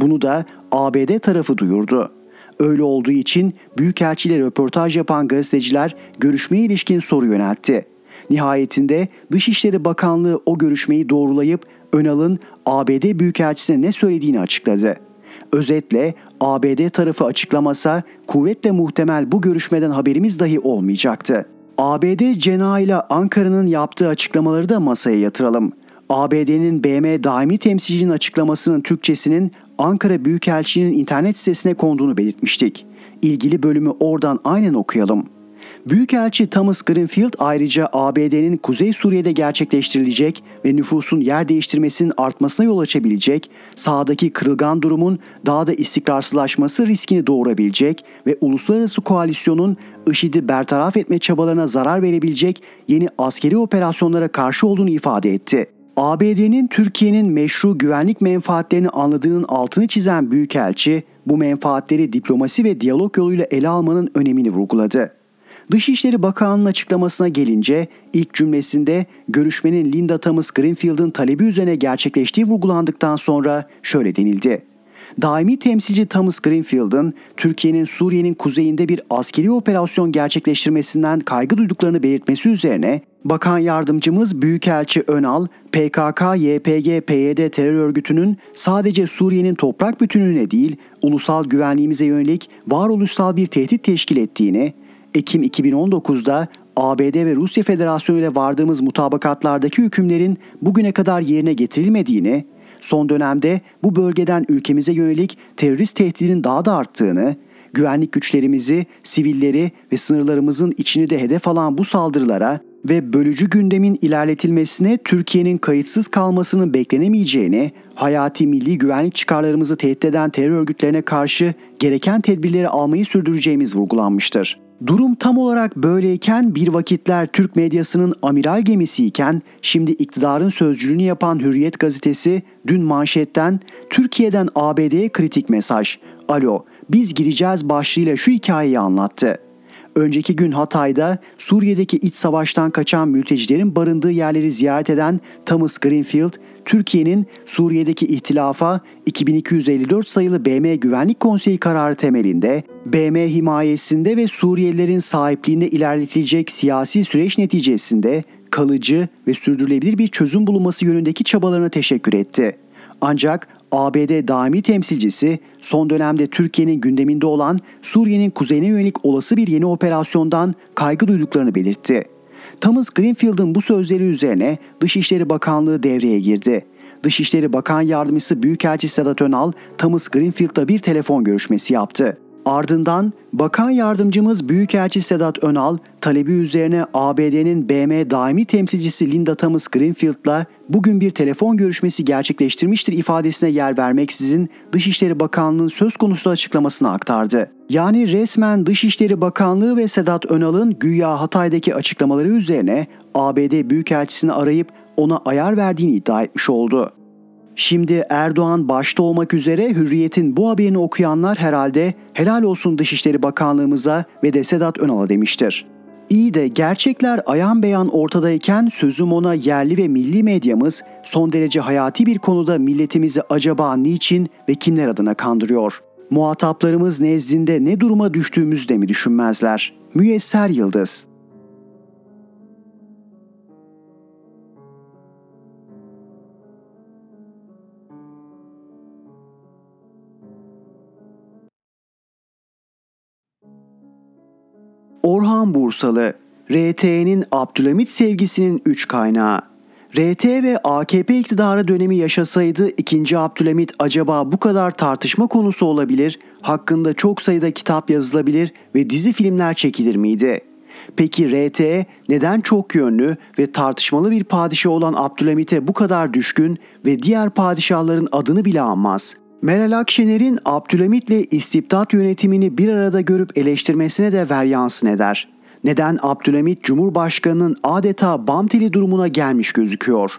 Bunu da ABD tarafı duyurdu. Öyle olduğu için Büyükelçiyle röportaj yapan gazeteciler görüşmeye ilişkin soru yöneltti. Nihayetinde Dışişleri Bakanlığı o görüşmeyi doğrulayıp Önal'ın ABD Büyükelçisi'ne ne söylediğini açıkladı. Özetle ABD tarafı açıklamasa kuvvetle muhtemel bu görüşmeden haberimiz dahi olmayacaktı. ABD cenahıyla Ankara'nın yaptığı açıklamaları da masaya yatıralım. ABD'nin BM daimi temsilcinin açıklamasının Türkçesinin Ankara Büyükelçiliğinin internet sitesine konduğunu belirtmiştik. İlgili bölümü oradan aynen okuyalım. Büyükelçi Thomas Greenfield ayrıca ABD'nin Kuzey Suriye'de gerçekleştirilecek ve nüfusun yer değiştirmesinin artmasına yol açabilecek, sahadaki kırılgan durumun daha da istikrarsızlaşması riskini doğurabilecek ve uluslararası koalisyonun IŞİD'i bertaraf etme çabalarına zarar verebilecek yeni askeri operasyonlara karşı olduğunu ifade etti. ABD'nin Türkiye'nin meşru güvenlik menfaatlerini anladığının altını çizen Büyükelçi, bu menfaatleri diplomasi ve diyalog yoluyla ele almanın önemini vurguladı. Dışişleri Bakanlığı'nın açıklamasına gelince ilk cümlesinde görüşmenin Linda Thomas Greenfield'ın talebi üzerine gerçekleştiği vurgulandıktan sonra şöyle denildi. Daimi temsilci Thomas Greenfield'ın Türkiye'nin Suriye'nin kuzeyinde bir askeri operasyon gerçekleştirmesinden kaygı duyduklarını belirtmesi üzerine Bakan Yardımcımız Büyükelçi Önal, PKK, YPG, PYD terör örgütünün sadece Suriye'nin toprak bütünlüğüne değil, ulusal güvenliğimize yönelik varoluşsal bir tehdit teşkil ettiğini, Ekim 2019'da ABD ve Rusya Federasyonu ile vardığımız mutabakatlardaki hükümlerin bugüne kadar yerine getirilmediğini, son dönemde bu bölgeden ülkemize yönelik terörist tehdidinin daha da arttığını, güvenlik güçlerimizi, sivilleri ve sınırlarımızın içini de hedef alan bu saldırılara ve bölücü gündemin ilerletilmesine Türkiye'nin kayıtsız kalmasının beklenemeyeceğini, hayati milli güvenlik çıkarlarımızı tehdit eden terör örgütlerine karşı gereken tedbirleri almayı sürdüreceğimiz vurgulanmıştır. Durum tam olarak böyleyken bir vakitler Türk medyasının amiral gemisiyken şimdi iktidarın sözcülüğünü yapan Hürriyet gazetesi dün manşetten Türkiye'den ABD'ye kritik mesaj. Alo biz gireceğiz başlığıyla şu hikayeyi anlattı. Önceki gün Hatay'da Suriye'deki iç savaştan kaçan mültecilerin barındığı yerleri ziyaret eden Thomas Greenfield, Türkiye'nin Suriye'deki ihtilafa 2254 sayılı BM Güvenlik Konseyi kararı temelinde, BM himayesinde ve Suriyelilerin sahipliğinde ilerletilecek siyasi süreç neticesinde kalıcı ve sürdürülebilir bir çözüm bulunması yönündeki çabalarına teşekkür etti. Ancak ABD daimi temsilcisi son dönemde Türkiye'nin gündeminde olan Suriye'nin kuzeyine yönelik olası bir yeni operasyondan kaygı duyduklarını belirtti. Thomas Greenfield'ın bu sözleri üzerine Dışişleri Bakanlığı devreye girdi. Dışişleri Bakan Yardımcısı Büyükelçi Sedat Önal, Thomas Greenfield'la bir telefon görüşmesi yaptı. Ardından Bakan Yardımcımız Büyükelçi Sedat Önal talebi üzerine ABD'nin BM daimi temsilcisi Linda Thomas Greenfield'la bugün bir telefon görüşmesi gerçekleştirmiştir ifadesine yer vermeksizin Dışişleri Bakanlığı'nın söz konusu açıklamasını aktardı. Yani resmen Dışişleri Bakanlığı ve Sedat Önal'ın güya Hatay'daki açıklamaları üzerine ABD Büyükelçisini arayıp ona ayar verdiğini iddia etmiş oldu. Şimdi Erdoğan başta olmak üzere Hürriyet'in bu haberini okuyanlar herhalde helal olsun Dışişleri Bakanlığımıza ve de Sedat Önal'a demiştir. İyi de gerçekler ayan beyan ortadayken sözüm ona yerli ve milli medyamız son derece hayati bir konuda milletimizi acaba niçin ve kimler adına kandırıyor? Muhataplarımız nezdinde ne duruma düştüğümüzü de mi düşünmezler? Müyesser Yıldız Orhan Bursalı, RT'nin Abdülhamit sevgisinin üç kaynağı. RT ve AKP iktidarı dönemi yaşasaydı 2. Abdülhamit acaba bu kadar tartışma konusu olabilir, hakkında çok sayıda kitap yazılabilir ve dizi filmler çekilir miydi? Peki RT neden çok yönlü ve tartışmalı bir padişah olan Abdülhamit'e bu kadar düşkün ve diğer padişahların adını bile anmaz? Meral Akşener'in Abdülhamit'le istibdat yönetimini bir arada görüp eleştirmesine de ver yansın eder. Neden Abdülhamit Cumhurbaşkanı'nın adeta bam teli durumuna gelmiş gözüküyor?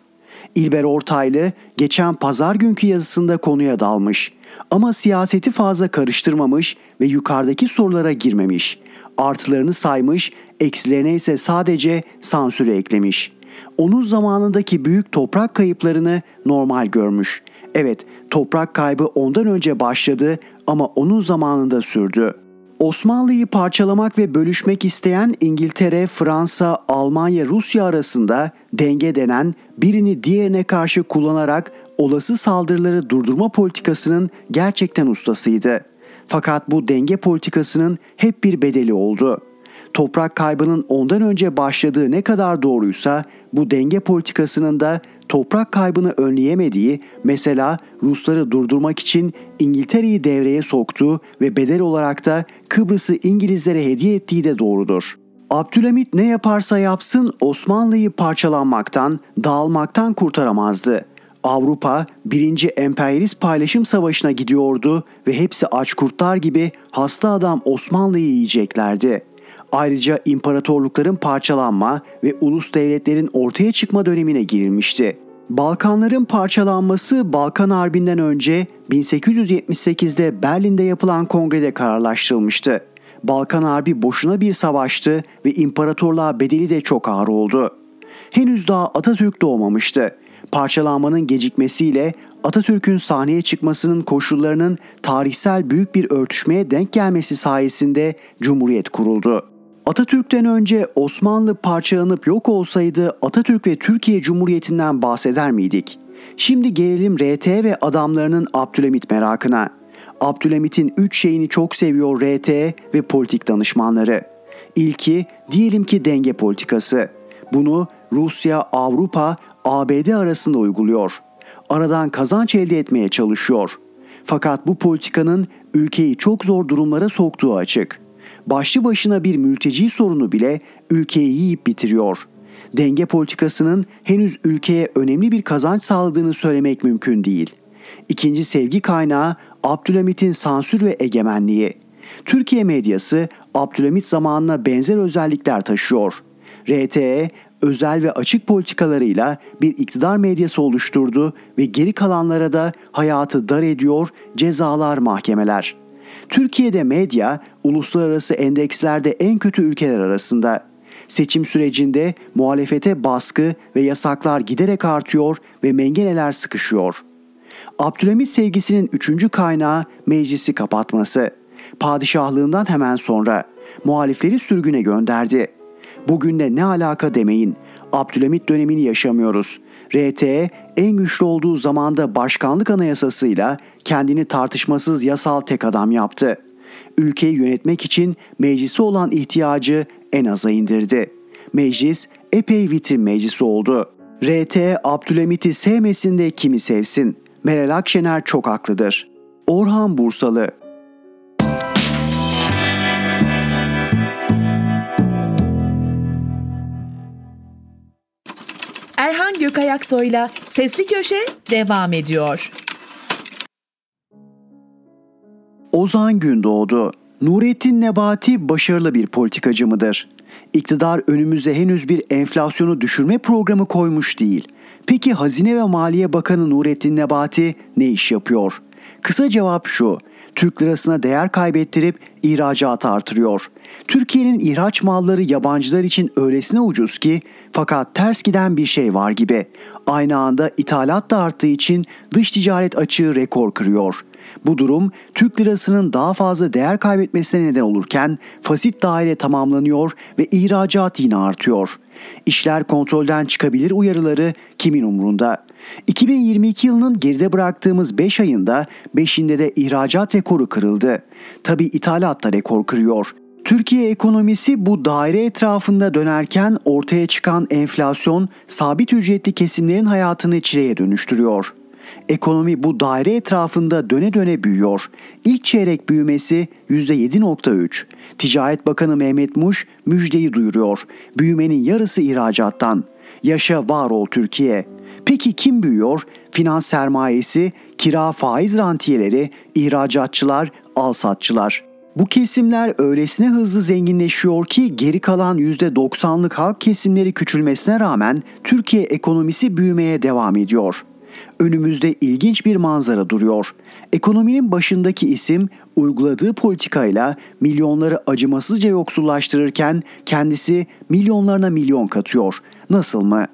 İlber Ortaylı geçen pazar günkü yazısında konuya dalmış. Ama siyaseti fazla karıştırmamış ve yukarıdaki sorulara girmemiş. Artılarını saymış, eksilerine ise sadece sansürü eklemiş. Onun zamanındaki büyük toprak kayıplarını normal görmüş. Evet, toprak kaybı ondan önce başladı ama onun zamanında sürdü. Osmanlı'yı parçalamak ve bölüşmek isteyen İngiltere, Fransa, Almanya, Rusya arasında denge denen birini diğerine karşı kullanarak olası saldırıları durdurma politikasının gerçekten ustasıydı. Fakat bu denge politikasının hep bir bedeli oldu. Toprak kaybının ondan önce başladığı ne kadar doğruysa bu denge politikasının da toprak kaybını önleyemediği, mesela Rusları durdurmak için İngiltere'yi devreye soktuğu ve bedel olarak da Kıbrıs'ı İngilizlere hediye ettiği de doğrudur. Abdülhamit ne yaparsa yapsın Osmanlı'yı parçalanmaktan, dağılmaktan kurtaramazdı. Avrupa birinci emperyalist paylaşım savaşına gidiyordu ve hepsi aç kurtlar gibi hasta adam Osmanlı'yı yiyeceklerdi. Ayrıca imparatorlukların parçalanma ve ulus devletlerin ortaya çıkma dönemine girilmişti. Balkanların parçalanması Balkan Harbi'nden önce 1878'de Berlin'de yapılan kongrede kararlaştırılmıştı. Balkan Harbi boşuna bir savaştı ve imparatorluğa bedeli de çok ağır oldu. Henüz daha Atatürk doğmamıştı. Parçalanmanın gecikmesiyle Atatürk'ün sahneye çıkmasının koşullarının tarihsel büyük bir örtüşmeye denk gelmesi sayesinde Cumhuriyet kuruldu. Atatürk'ten önce Osmanlı parçalanıp yok olsaydı Atatürk ve Türkiye Cumhuriyeti'nden bahseder miydik? Şimdi gelelim RT ve adamlarının Abdülhamit merakına. Abdülhamit'in üç şeyini çok seviyor RT ve politik danışmanları. İlki diyelim ki denge politikası. Bunu Rusya, Avrupa, ABD arasında uyguluyor. Aradan kazanç elde etmeye çalışıyor. Fakat bu politikanın ülkeyi çok zor durumlara soktuğu açık. Başlı başına bir mülteci sorunu bile ülkeyi yiyip bitiriyor. Denge politikasının henüz ülkeye önemli bir kazanç sağladığını söylemek mümkün değil. İkinci sevgi kaynağı Abdülhamit'in sansür ve egemenliği. Türkiye medyası Abdülhamit zamanına benzer özellikler taşıyor. RTE özel ve açık politikalarıyla bir iktidar medyası oluşturdu ve geri kalanlara da hayatı dar ediyor cezalar mahkemeler. Türkiye'de medya uluslararası endekslerde en kötü ülkeler arasında. Seçim sürecinde muhalefete baskı ve yasaklar giderek artıyor ve mengeneler sıkışıyor. Abdülhamit sevgisinin üçüncü kaynağı meclisi kapatması. Padişahlığından hemen sonra muhalifleri sürgüne gönderdi. Bugün de ne alaka demeyin. Abdülhamit dönemini yaşamıyoruz. RT en güçlü olduğu zamanda başkanlık anayasasıyla kendini tartışmasız yasal tek adam yaptı. Ülkeyi yönetmek için meclisi olan ihtiyacı en aza indirdi. Meclis epey vitrin meclisi oldu. RT Abdülhamit'i sevmesin de kimi sevsin. Meral Akşener çok haklıdır. Orhan Bursalı Erhan Gökayaksoy'la Sesli Köşe devam ediyor. Ozan Gündoğdu Nurettin Nebati başarılı bir politikacı mıdır? İktidar önümüze henüz bir enflasyonu düşürme programı koymuş değil. Peki Hazine ve Maliye Bakanı Nurettin Nebati ne iş yapıyor? Kısa cevap şu. Türk lirasına değer kaybettirip ihracatı artırıyor. Türkiye'nin ihraç malları yabancılar için öylesine ucuz ki fakat ters giden bir şey var gibi. Aynı anda ithalat da arttığı için dış ticaret açığı rekor kırıyor. Bu durum Türk lirasının daha fazla değer kaybetmesine neden olurken fasit daire tamamlanıyor ve ihracat yine artıyor. İşler kontrolden çıkabilir uyarıları kimin umurunda? 2022 yılının geride bıraktığımız 5 ayında 5'inde de ihracat rekoru kırıldı. Tabi ithalat da rekor kırıyor. Türkiye ekonomisi bu daire etrafında dönerken ortaya çıkan enflasyon sabit ücretli kesimlerin hayatını çileye dönüştürüyor. Ekonomi bu daire etrafında döne döne büyüyor. İlk çeyrek büyümesi %7.3. Ticaret Bakanı Mehmet Muş müjdeyi duyuruyor. Büyümenin yarısı ihracattan. Yaşa var ol Türkiye. Peki kim büyüyor? Finans sermayesi, kira faiz rantiyeleri, ihracatçılar, alsatçılar. Bu kesimler öylesine hızlı zenginleşiyor ki geri kalan %90'lık halk kesimleri küçülmesine rağmen Türkiye ekonomisi büyümeye devam ediyor. Önümüzde ilginç bir manzara duruyor. Ekonominin başındaki isim uyguladığı politikayla milyonları acımasızca yoksullaştırırken kendisi milyonlarına milyon katıyor. Nasıl mı?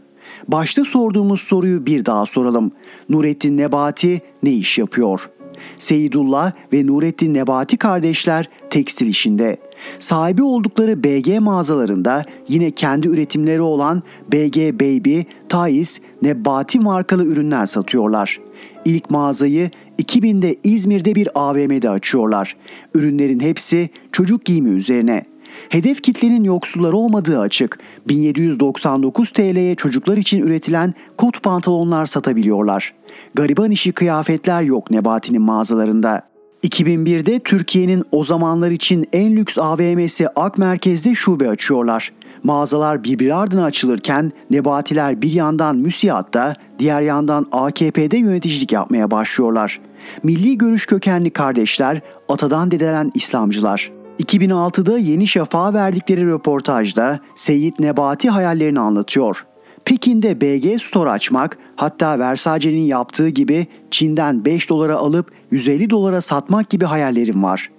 Başta sorduğumuz soruyu bir daha soralım. Nurettin Nebati ne iş yapıyor? Seyidullah ve Nurettin Nebati kardeşler tekstil işinde. Sahibi oldukları BG mağazalarında yine kendi üretimleri olan BG Baby, Thais, Nebati markalı ürünler satıyorlar. İlk mağazayı 2000'de İzmir'de bir AVM'de açıyorlar. Ürünlerin hepsi çocuk giyimi üzerine. Hedef kitlenin yoksullar olmadığı açık. 1799 TL'ye çocuklar için üretilen kot pantolonlar satabiliyorlar. Gariban işi kıyafetler yok Nebati'nin mağazalarında. 2001'de Türkiye'nin o zamanlar için en lüks AVM'si Ak Merkez'de şube açıyorlar. Mağazalar birbiri ardına açılırken Nebatiler bir yandan müsiyatta, diğer yandan AKP'de yöneticilik yapmaya başlıyorlar. Milli görüş kökenli kardeşler, atadan dedelen İslamcılar. 2006'da Yeni Şafak'a verdikleri röportajda Seyit Nebati hayallerini anlatıyor. Pekin'de BG Store açmak, hatta Versace'nin yaptığı gibi Çin'den 5 dolara alıp 150 dolara satmak gibi hayallerim var.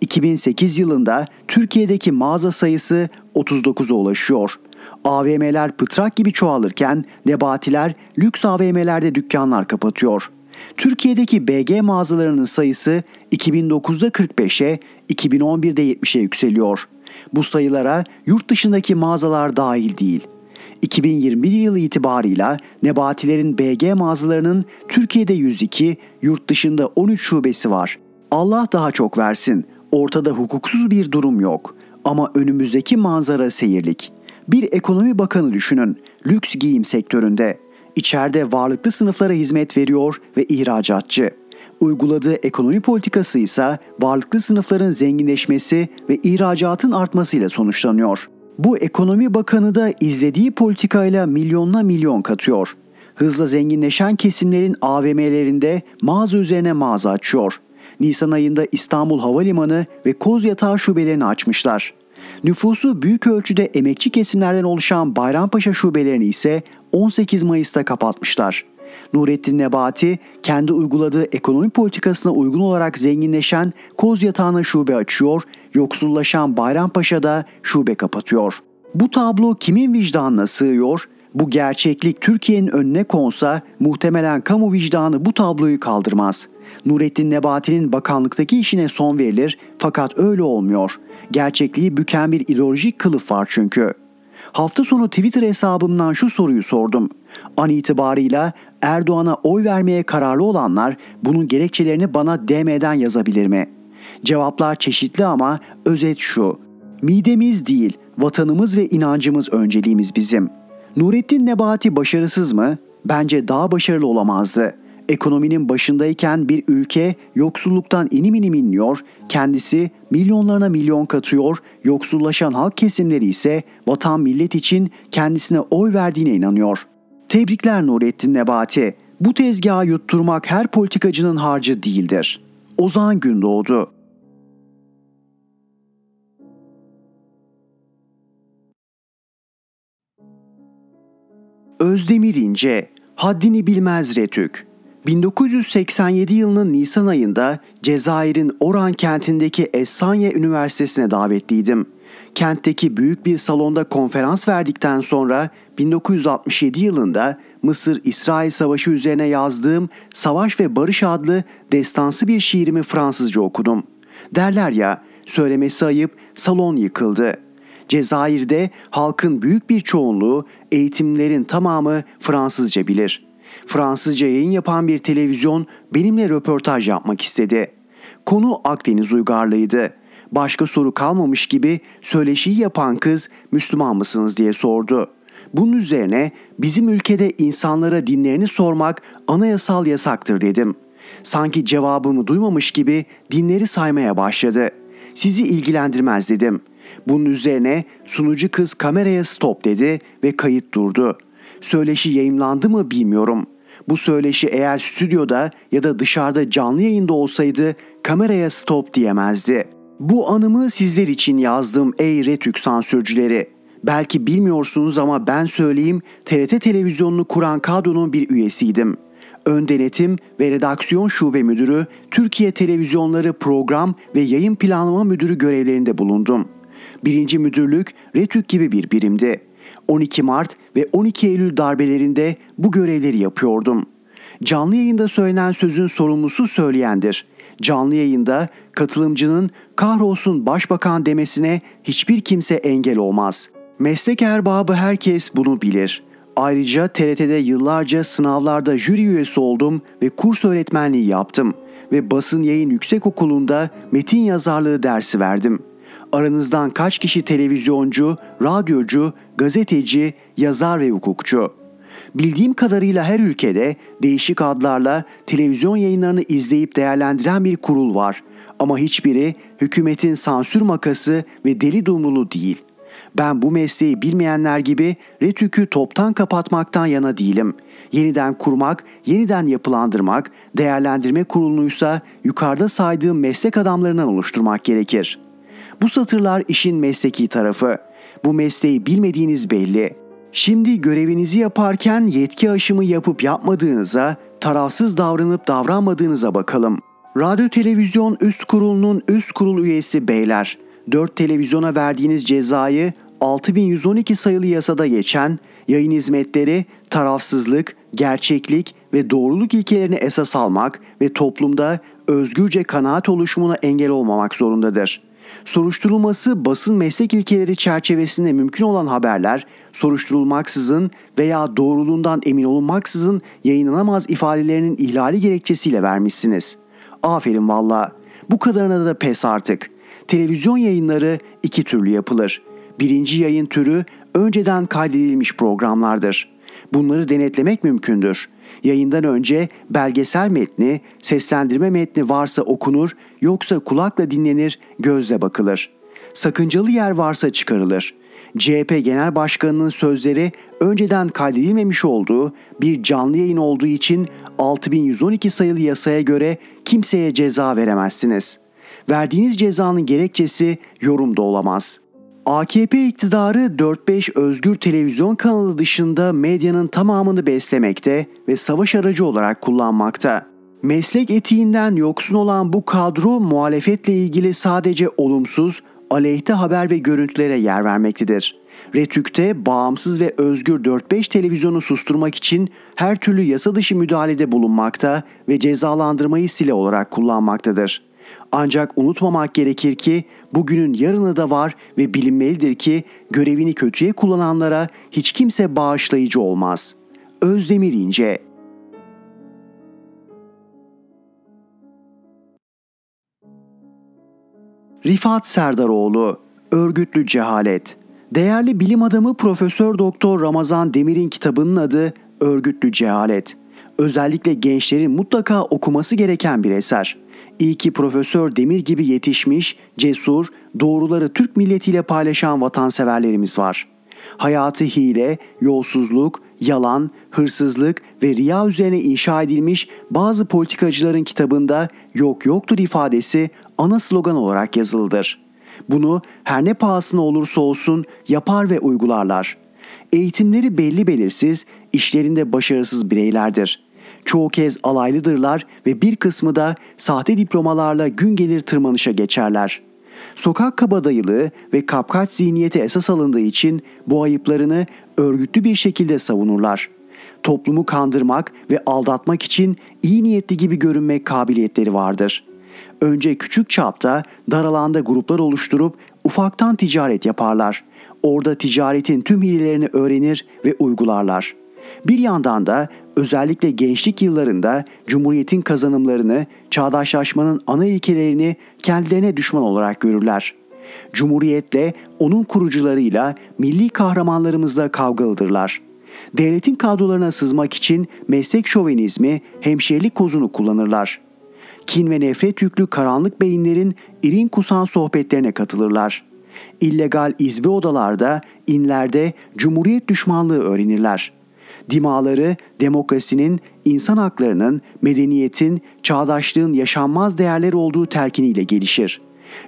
2008 yılında Türkiye'deki mağaza sayısı 39'a ulaşıyor. AVM'ler pıtrak gibi çoğalırken Nebatiler lüks AVM'lerde dükkanlar kapatıyor. Türkiye'deki BG mağazalarının sayısı 2009'da 45'e, 2011'de 70'e yükseliyor. Bu sayılara yurt dışındaki mağazalar dahil değil. 2021 yılı itibarıyla Nebatilerin BG mağazalarının Türkiye'de 102, yurt dışında 13 şubesi var. Allah daha çok versin. Ortada hukuksuz bir durum yok. Ama önümüzdeki manzara seyirlik. Bir ekonomi bakanı düşünün. Lüks giyim sektöründe. İçeride varlıklı sınıflara hizmet veriyor ve ihracatçı. Uyguladığı ekonomi politikası ise varlıklı sınıfların zenginleşmesi ve ihracatın artmasıyla sonuçlanıyor. Bu ekonomi bakanı da izlediği politikayla milyonla milyon katıyor. Hızla zenginleşen kesimlerin AVM'lerinde mağaza üzerine mağaza açıyor. Nisan ayında İstanbul Havalimanı ve Kozyatağı şubelerini açmışlar. Nüfusu büyük ölçüde emekçi kesimlerden oluşan Bayrampaşa şubelerini ise 18 Mayıs'ta kapatmışlar. Nurettin Nebati kendi uyguladığı ekonomi politikasına uygun olarak zenginleşen Kozyatağı'na şube açıyor, yoksullaşan Bayrampaşa'da şube kapatıyor. Bu tablo kimin vicdanına sığıyor? Bu gerçeklik Türkiye'nin önüne konsa muhtemelen kamu vicdanı bu tabloyu kaldırmaz. Nurettin Nebati'nin bakanlıktaki işine son verilir fakat öyle olmuyor. Gerçekliği büken bir ideolojik kılıf var çünkü. Hafta sonu Twitter hesabımdan şu soruyu sordum. An itibarıyla Erdoğan'a oy vermeye kararlı olanlar bunun gerekçelerini bana DM'den yazabilir mi? Cevaplar çeşitli ama özet şu. Midemiz değil, vatanımız ve inancımız önceliğimiz bizim. Nurettin Nebati başarısız mı? Bence daha başarılı olamazdı. Ekonominin başındayken bir ülke yoksulluktan inim inim inliyor, kendisi milyonlarına milyon katıyor, yoksullaşan halk kesimleri ise vatan millet için kendisine oy verdiğine inanıyor. Tebrikler Nurettin Nebati. Bu tezgahı yutturmak her politikacının harcı değildir. Ozan Gündoğdu Özdemir İnce, haddini bilmez Retük. 1987 yılının Nisan ayında Cezayir'in Oran kentindeki Essanye Üniversitesi'ne davetliydim. Kentteki büyük bir salonda konferans verdikten sonra 1967 yılında Mısır-İsrail Savaşı üzerine yazdığım Savaş ve Barış adlı destansı bir şiirimi Fransızca okudum. Derler ya, söylemesi ayıp salon yıkıldı. Cezayir'de halkın büyük bir çoğunluğu eğitimlerin tamamı Fransızca bilir.'' Fransızca yayın yapan bir televizyon benimle röportaj yapmak istedi. Konu Akdeniz uygarlığıydı. Başka soru kalmamış gibi söyleşiyi yapan kız Müslüman mısınız diye sordu. Bunun üzerine bizim ülkede insanlara dinlerini sormak anayasal yasaktır dedim. Sanki cevabımı duymamış gibi dinleri saymaya başladı. Sizi ilgilendirmez dedim. Bunun üzerine sunucu kız kameraya stop dedi ve kayıt durdu. Söyleşi yayımlandı mı bilmiyorum. Bu söyleşi eğer stüdyoda ya da dışarıda canlı yayında olsaydı kameraya stop diyemezdi. Bu anımı sizler için yazdım ey Retük sansürcüleri. Belki bilmiyorsunuz ama ben söyleyeyim TRT televizyonunu kuran kadronun bir üyesiydim. Ön denetim ve redaksiyon şube müdürü, Türkiye televizyonları program ve yayın planlama müdürü görevlerinde bulundum. Birinci müdürlük Retük gibi bir birimdi. 12 Mart ve 12 Eylül darbelerinde bu görevleri yapıyordum. Canlı yayında söylenen sözün sorumlusu söyleyendir. Canlı yayında katılımcının kahrolsun başbakan demesine hiçbir kimse engel olmaz. Meslek erbabı herkes bunu bilir. Ayrıca TRT'de yıllarca sınavlarda jüri üyesi oldum ve kurs öğretmenliği yaptım ve basın yayın yüksek okulunda metin yazarlığı dersi verdim.'' Aranızdan kaç kişi televizyoncu, radyocu, gazeteci, yazar ve hukukçu? Bildiğim kadarıyla her ülkede değişik adlarla televizyon yayınlarını izleyip değerlendiren bir kurul var. Ama hiçbiri hükümetin sansür makası ve deli dumrulu değil. Ben bu mesleği bilmeyenler gibi Retük'ü toptan kapatmaktan yana değilim. Yeniden kurmak, yeniden yapılandırmak, değerlendirme kurulunuysa yukarıda saydığım meslek adamlarından oluşturmak gerekir.'' Bu satırlar işin mesleki tarafı. Bu mesleği bilmediğiniz belli. Şimdi görevinizi yaparken yetki aşımı yapıp yapmadığınıza, tarafsız davranıp davranmadığınıza bakalım. Radyo Televizyon Üst Kurulu'nun üst kurul üyesi beyler, 4 televizyona verdiğiniz cezayı 6112 sayılı yasada geçen yayın hizmetleri tarafsızlık, gerçeklik ve doğruluk ilkelerini esas almak ve toplumda özgürce kanaat oluşumuna engel olmamak zorundadır. Soruşturulması basın meslek ilkeleri çerçevesinde mümkün olan haberler soruşturulmaksızın veya doğruluğundan emin olunmaksızın yayınlanamaz ifadelerinin ihlali gerekçesiyle vermişsiniz. Aferin valla. Bu kadarına da pes artık. Televizyon yayınları iki türlü yapılır. Birinci yayın türü önceden kaydedilmiş programlardır. Bunları denetlemek mümkündür. Yayından önce belgesel metni, seslendirme metni varsa okunur, yoksa kulakla dinlenir, gözle bakılır. Sakıncalı yer varsa çıkarılır. CHP Genel Başkanı'nın sözleri önceden kaydedilmemiş olduğu bir canlı yayın olduğu için 6112 sayılı yasaya göre kimseye ceza veremezsiniz. Verdiğiniz cezanın gerekçesi yorumda olamaz.'' AKP iktidarı 4-5 özgür televizyon kanalı dışında medyanın tamamını beslemekte ve savaş aracı olarak kullanmakta. Meslek etiğinden yoksun olan bu kadro muhalefetle ilgili sadece olumsuz, aleyhte haber ve görüntülere yer vermektedir. Retük'te bağımsız ve özgür 4-5 televizyonu susturmak için her türlü yasa dışı müdahalede bulunmakta ve cezalandırmayı sile olarak kullanmaktadır. Ancak unutmamak gerekir ki bugünün yarını da var ve bilinmelidir ki görevini kötüye kullananlara hiç kimse bağışlayıcı olmaz. Özdemir İnce Rifat Serdaroğlu Örgütlü Cehalet Değerli bilim adamı Profesör Doktor Ramazan Demir'in kitabının adı Örgütlü Cehalet. Özellikle gençlerin mutlaka okuması gereken bir eser. İyi ki Profesör Demir gibi yetişmiş, cesur, doğruları Türk milletiyle paylaşan vatanseverlerimiz var. Hayatı hile, yolsuzluk, yalan, hırsızlık ve riya üzerine inşa edilmiş bazı politikacıların kitabında yok yoktur ifadesi ana slogan olarak yazılıdır. Bunu her ne pahasına olursa olsun yapar ve uygularlar. Eğitimleri belli belirsiz, işlerinde başarısız bireylerdir.'' Çoğu kez alaylıdırlar ve bir kısmı da sahte diplomalarla gün gelir tırmanışa geçerler. Sokak kabadayılığı ve kapkaç zihniyeti esas alındığı için bu ayıplarını örgütlü bir şekilde savunurlar. Toplumu kandırmak ve aldatmak için iyi niyetli gibi görünmek kabiliyetleri vardır. Önce küçük çapta dar alanda gruplar oluşturup ufaktan ticaret yaparlar. Orada ticaretin tüm hilelerini öğrenir ve uygularlar.'' Bir yandan da özellikle gençlik yıllarında Cumhuriyet'in kazanımlarını, çağdaşlaşmanın ana ilkelerini kendilerine düşman olarak görürler. Cumhuriyetle, onun kurucularıyla, milli kahramanlarımızla kavgalıdırlar. Devletin kadrolarına sızmak için meslek şovenizmi, hemşerilik kozunu kullanırlar. Kin ve nefret yüklü karanlık beyinlerin irin kusan sohbetlerine katılırlar. İllegal izbe odalarda, inlerde cumhuriyet düşmanlığı öğrenirler.'' dimaları demokrasinin, insan haklarının, medeniyetin, çağdaşlığın yaşanmaz değerler olduğu telkiniyle gelişir.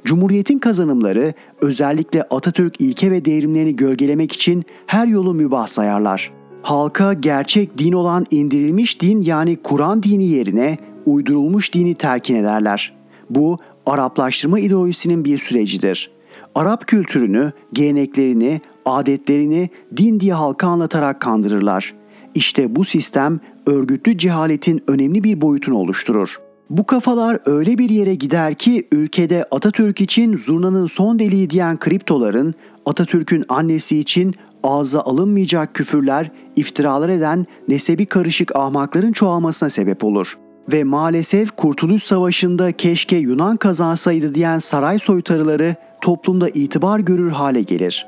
Cumhuriyetin kazanımları özellikle Atatürk ilke ve devrimlerini gölgelemek için her yolu mübah sayarlar. Halka gerçek din olan indirilmiş din yani Kur'an dini yerine uydurulmuş dini telkin ederler. Bu Araplaştırma ideolojisinin bir sürecidir. Arap kültürünü, geleneklerini, adetlerini din diye halka anlatarak kandırırlar. İşte bu sistem örgütlü cehaletin önemli bir boyutunu oluşturur. Bu kafalar öyle bir yere gider ki ülkede Atatürk için zurnanın son deliği diyen kriptoların, Atatürk'ün annesi için ağza alınmayacak küfürler, iftiralar eden nesebi karışık ahmakların çoğalmasına sebep olur. Ve maalesef Kurtuluş Savaşı'nda keşke Yunan kazansaydı diyen saray soytarıları toplumda itibar görür hale gelir.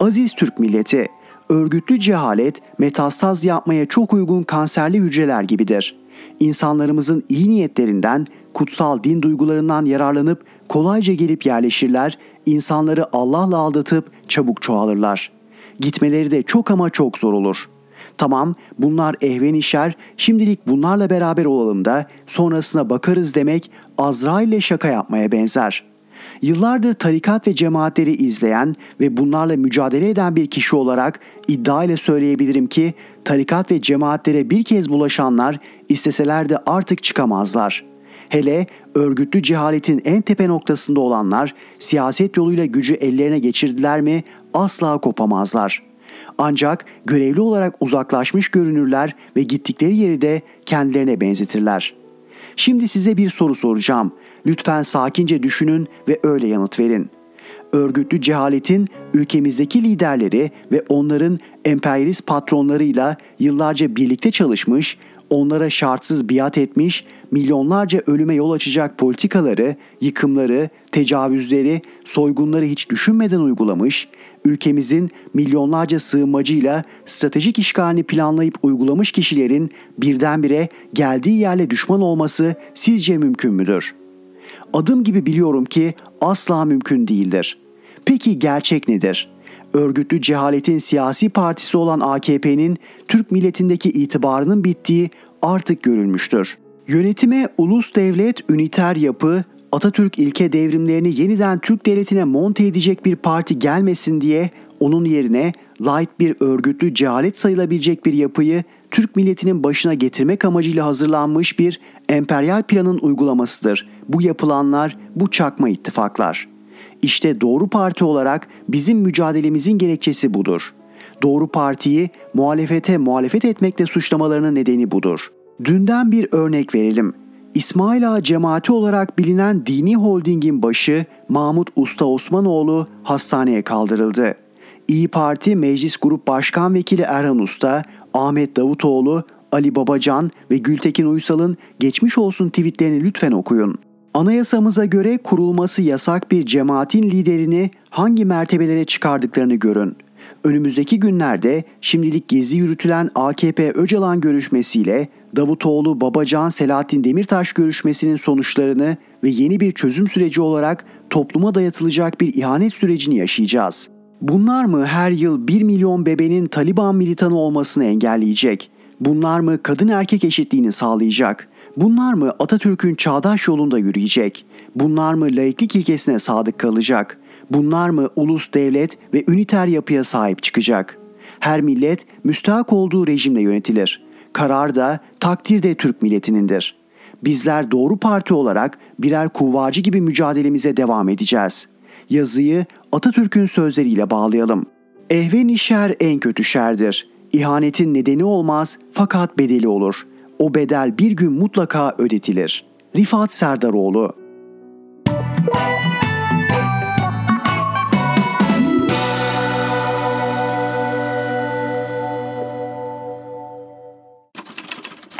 Aziz Türk milleti, örgütlü cehalet metastaz yapmaya çok uygun kanserli hücreler gibidir. İnsanlarımızın iyi niyetlerinden, kutsal din duygularından yararlanıp kolayca gelip yerleşirler, insanları Allah'la aldatıp çabuk çoğalırlar. Gitmeleri de çok ama çok zor olur. Tamam bunlar ehven işler, şimdilik bunlarla beraber olalım da sonrasına bakarız demek Azrail ile şaka yapmaya benzer.'' Yıllardır tarikat ve cemaatleri izleyen ve bunlarla mücadele eden bir kişi olarak iddia ile söyleyebilirim ki tarikat ve cemaatlere bir kez bulaşanlar isteseler de artık çıkamazlar. Hele örgütlü cehaletin en tepe noktasında olanlar siyaset yoluyla gücü ellerine geçirdiler mi asla kopamazlar. Ancak görevli olarak uzaklaşmış görünürler ve gittikleri yeri de kendilerine benzetirler. Şimdi size bir soru soracağım Lütfen sakince düşünün ve öyle yanıt verin. Örgütlü cehaletin ülkemizdeki liderleri ve onların emperyalist patronlarıyla yıllarca birlikte çalışmış, onlara şartsız biat etmiş, milyonlarca ölüme yol açacak politikaları, yıkımları, tecavüzleri, soygunları hiç düşünmeden uygulamış, ülkemizin milyonlarca sığınmacıyla stratejik işgalini planlayıp uygulamış kişilerin birdenbire geldiği yerle düşman olması sizce mümkün müdür? Adım gibi biliyorum ki asla mümkün değildir. Peki gerçek nedir? Örgütlü cehaletin siyasi partisi olan AKP'nin Türk milletindeki itibarının bittiği artık görülmüştür. Yönetime ulus devlet, üniter yapı, Atatürk ilke devrimlerini yeniden Türk devletine monte edecek bir parti gelmesin diye onun yerine light bir örgütlü cehalet sayılabilecek bir yapıyı Türk milletinin başına getirmek amacıyla hazırlanmış bir emperyal planın uygulamasıdır. Bu yapılanlar, bu çakma ittifaklar. İşte Doğru Parti olarak bizim mücadelemizin gerekçesi budur. Doğru Parti'yi muhalefete muhalefet etmekle suçlamalarının nedeni budur. Dünden bir örnek verelim. İsmail Ağa cemaati olarak bilinen dini holdingin başı Mahmut Usta Osmanoğlu hastaneye kaldırıldı. İyi Parti Meclis Grup Başkan Vekili Erhan Usta, Ahmet Davutoğlu, Ali Babacan ve Gültekin Uysal'ın geçmiş olsun tweetlerini lütfen okuyun. Anayasamıza göre kurulması yasak bir cemaatin liderini hangi mertebelere çıkardıklarını görün. Önümüzdeki günlerde şimdilik gezi yürütülen AKP Öcalan görüşmesiyle Davutoğlu Babacan Selahattin Demirtaş görüşmesinin sonuçlarını ve yeni bir çözüm süreci olarak topluma dayatılacak bir ihanet sürecini yaşayacağız. Bunlar mı her yıl 1 milyon bebenin Taliban militanı olmasını engelleyecek? Bunlar mı kadın erkek eşitliğini sağlayacak? Bunlar mı Atatürk'ün çağdaş yolunda yürüyecek? Bunlar mı laiklik ilkesine sadık kalacak? Bunlar mı ulus devlet ve üniter yapıya sahip çıkacak? Her millet müstahak olduğu rejimle yönetilir. Karar da takdir de Türk milletinindir. Bizler doğru parti olarak birer kuvvacı gibi mücadelemize devam edeceğiz. Yazıyı Atatürk'ün sözleriyle bağlayalım. Ehven şer en kötü şerdir. İhanetin nedeni olmaz fakat bedeli olur. O bedel bir gün mutlaka ödetilir. Rifat Serdaroğlu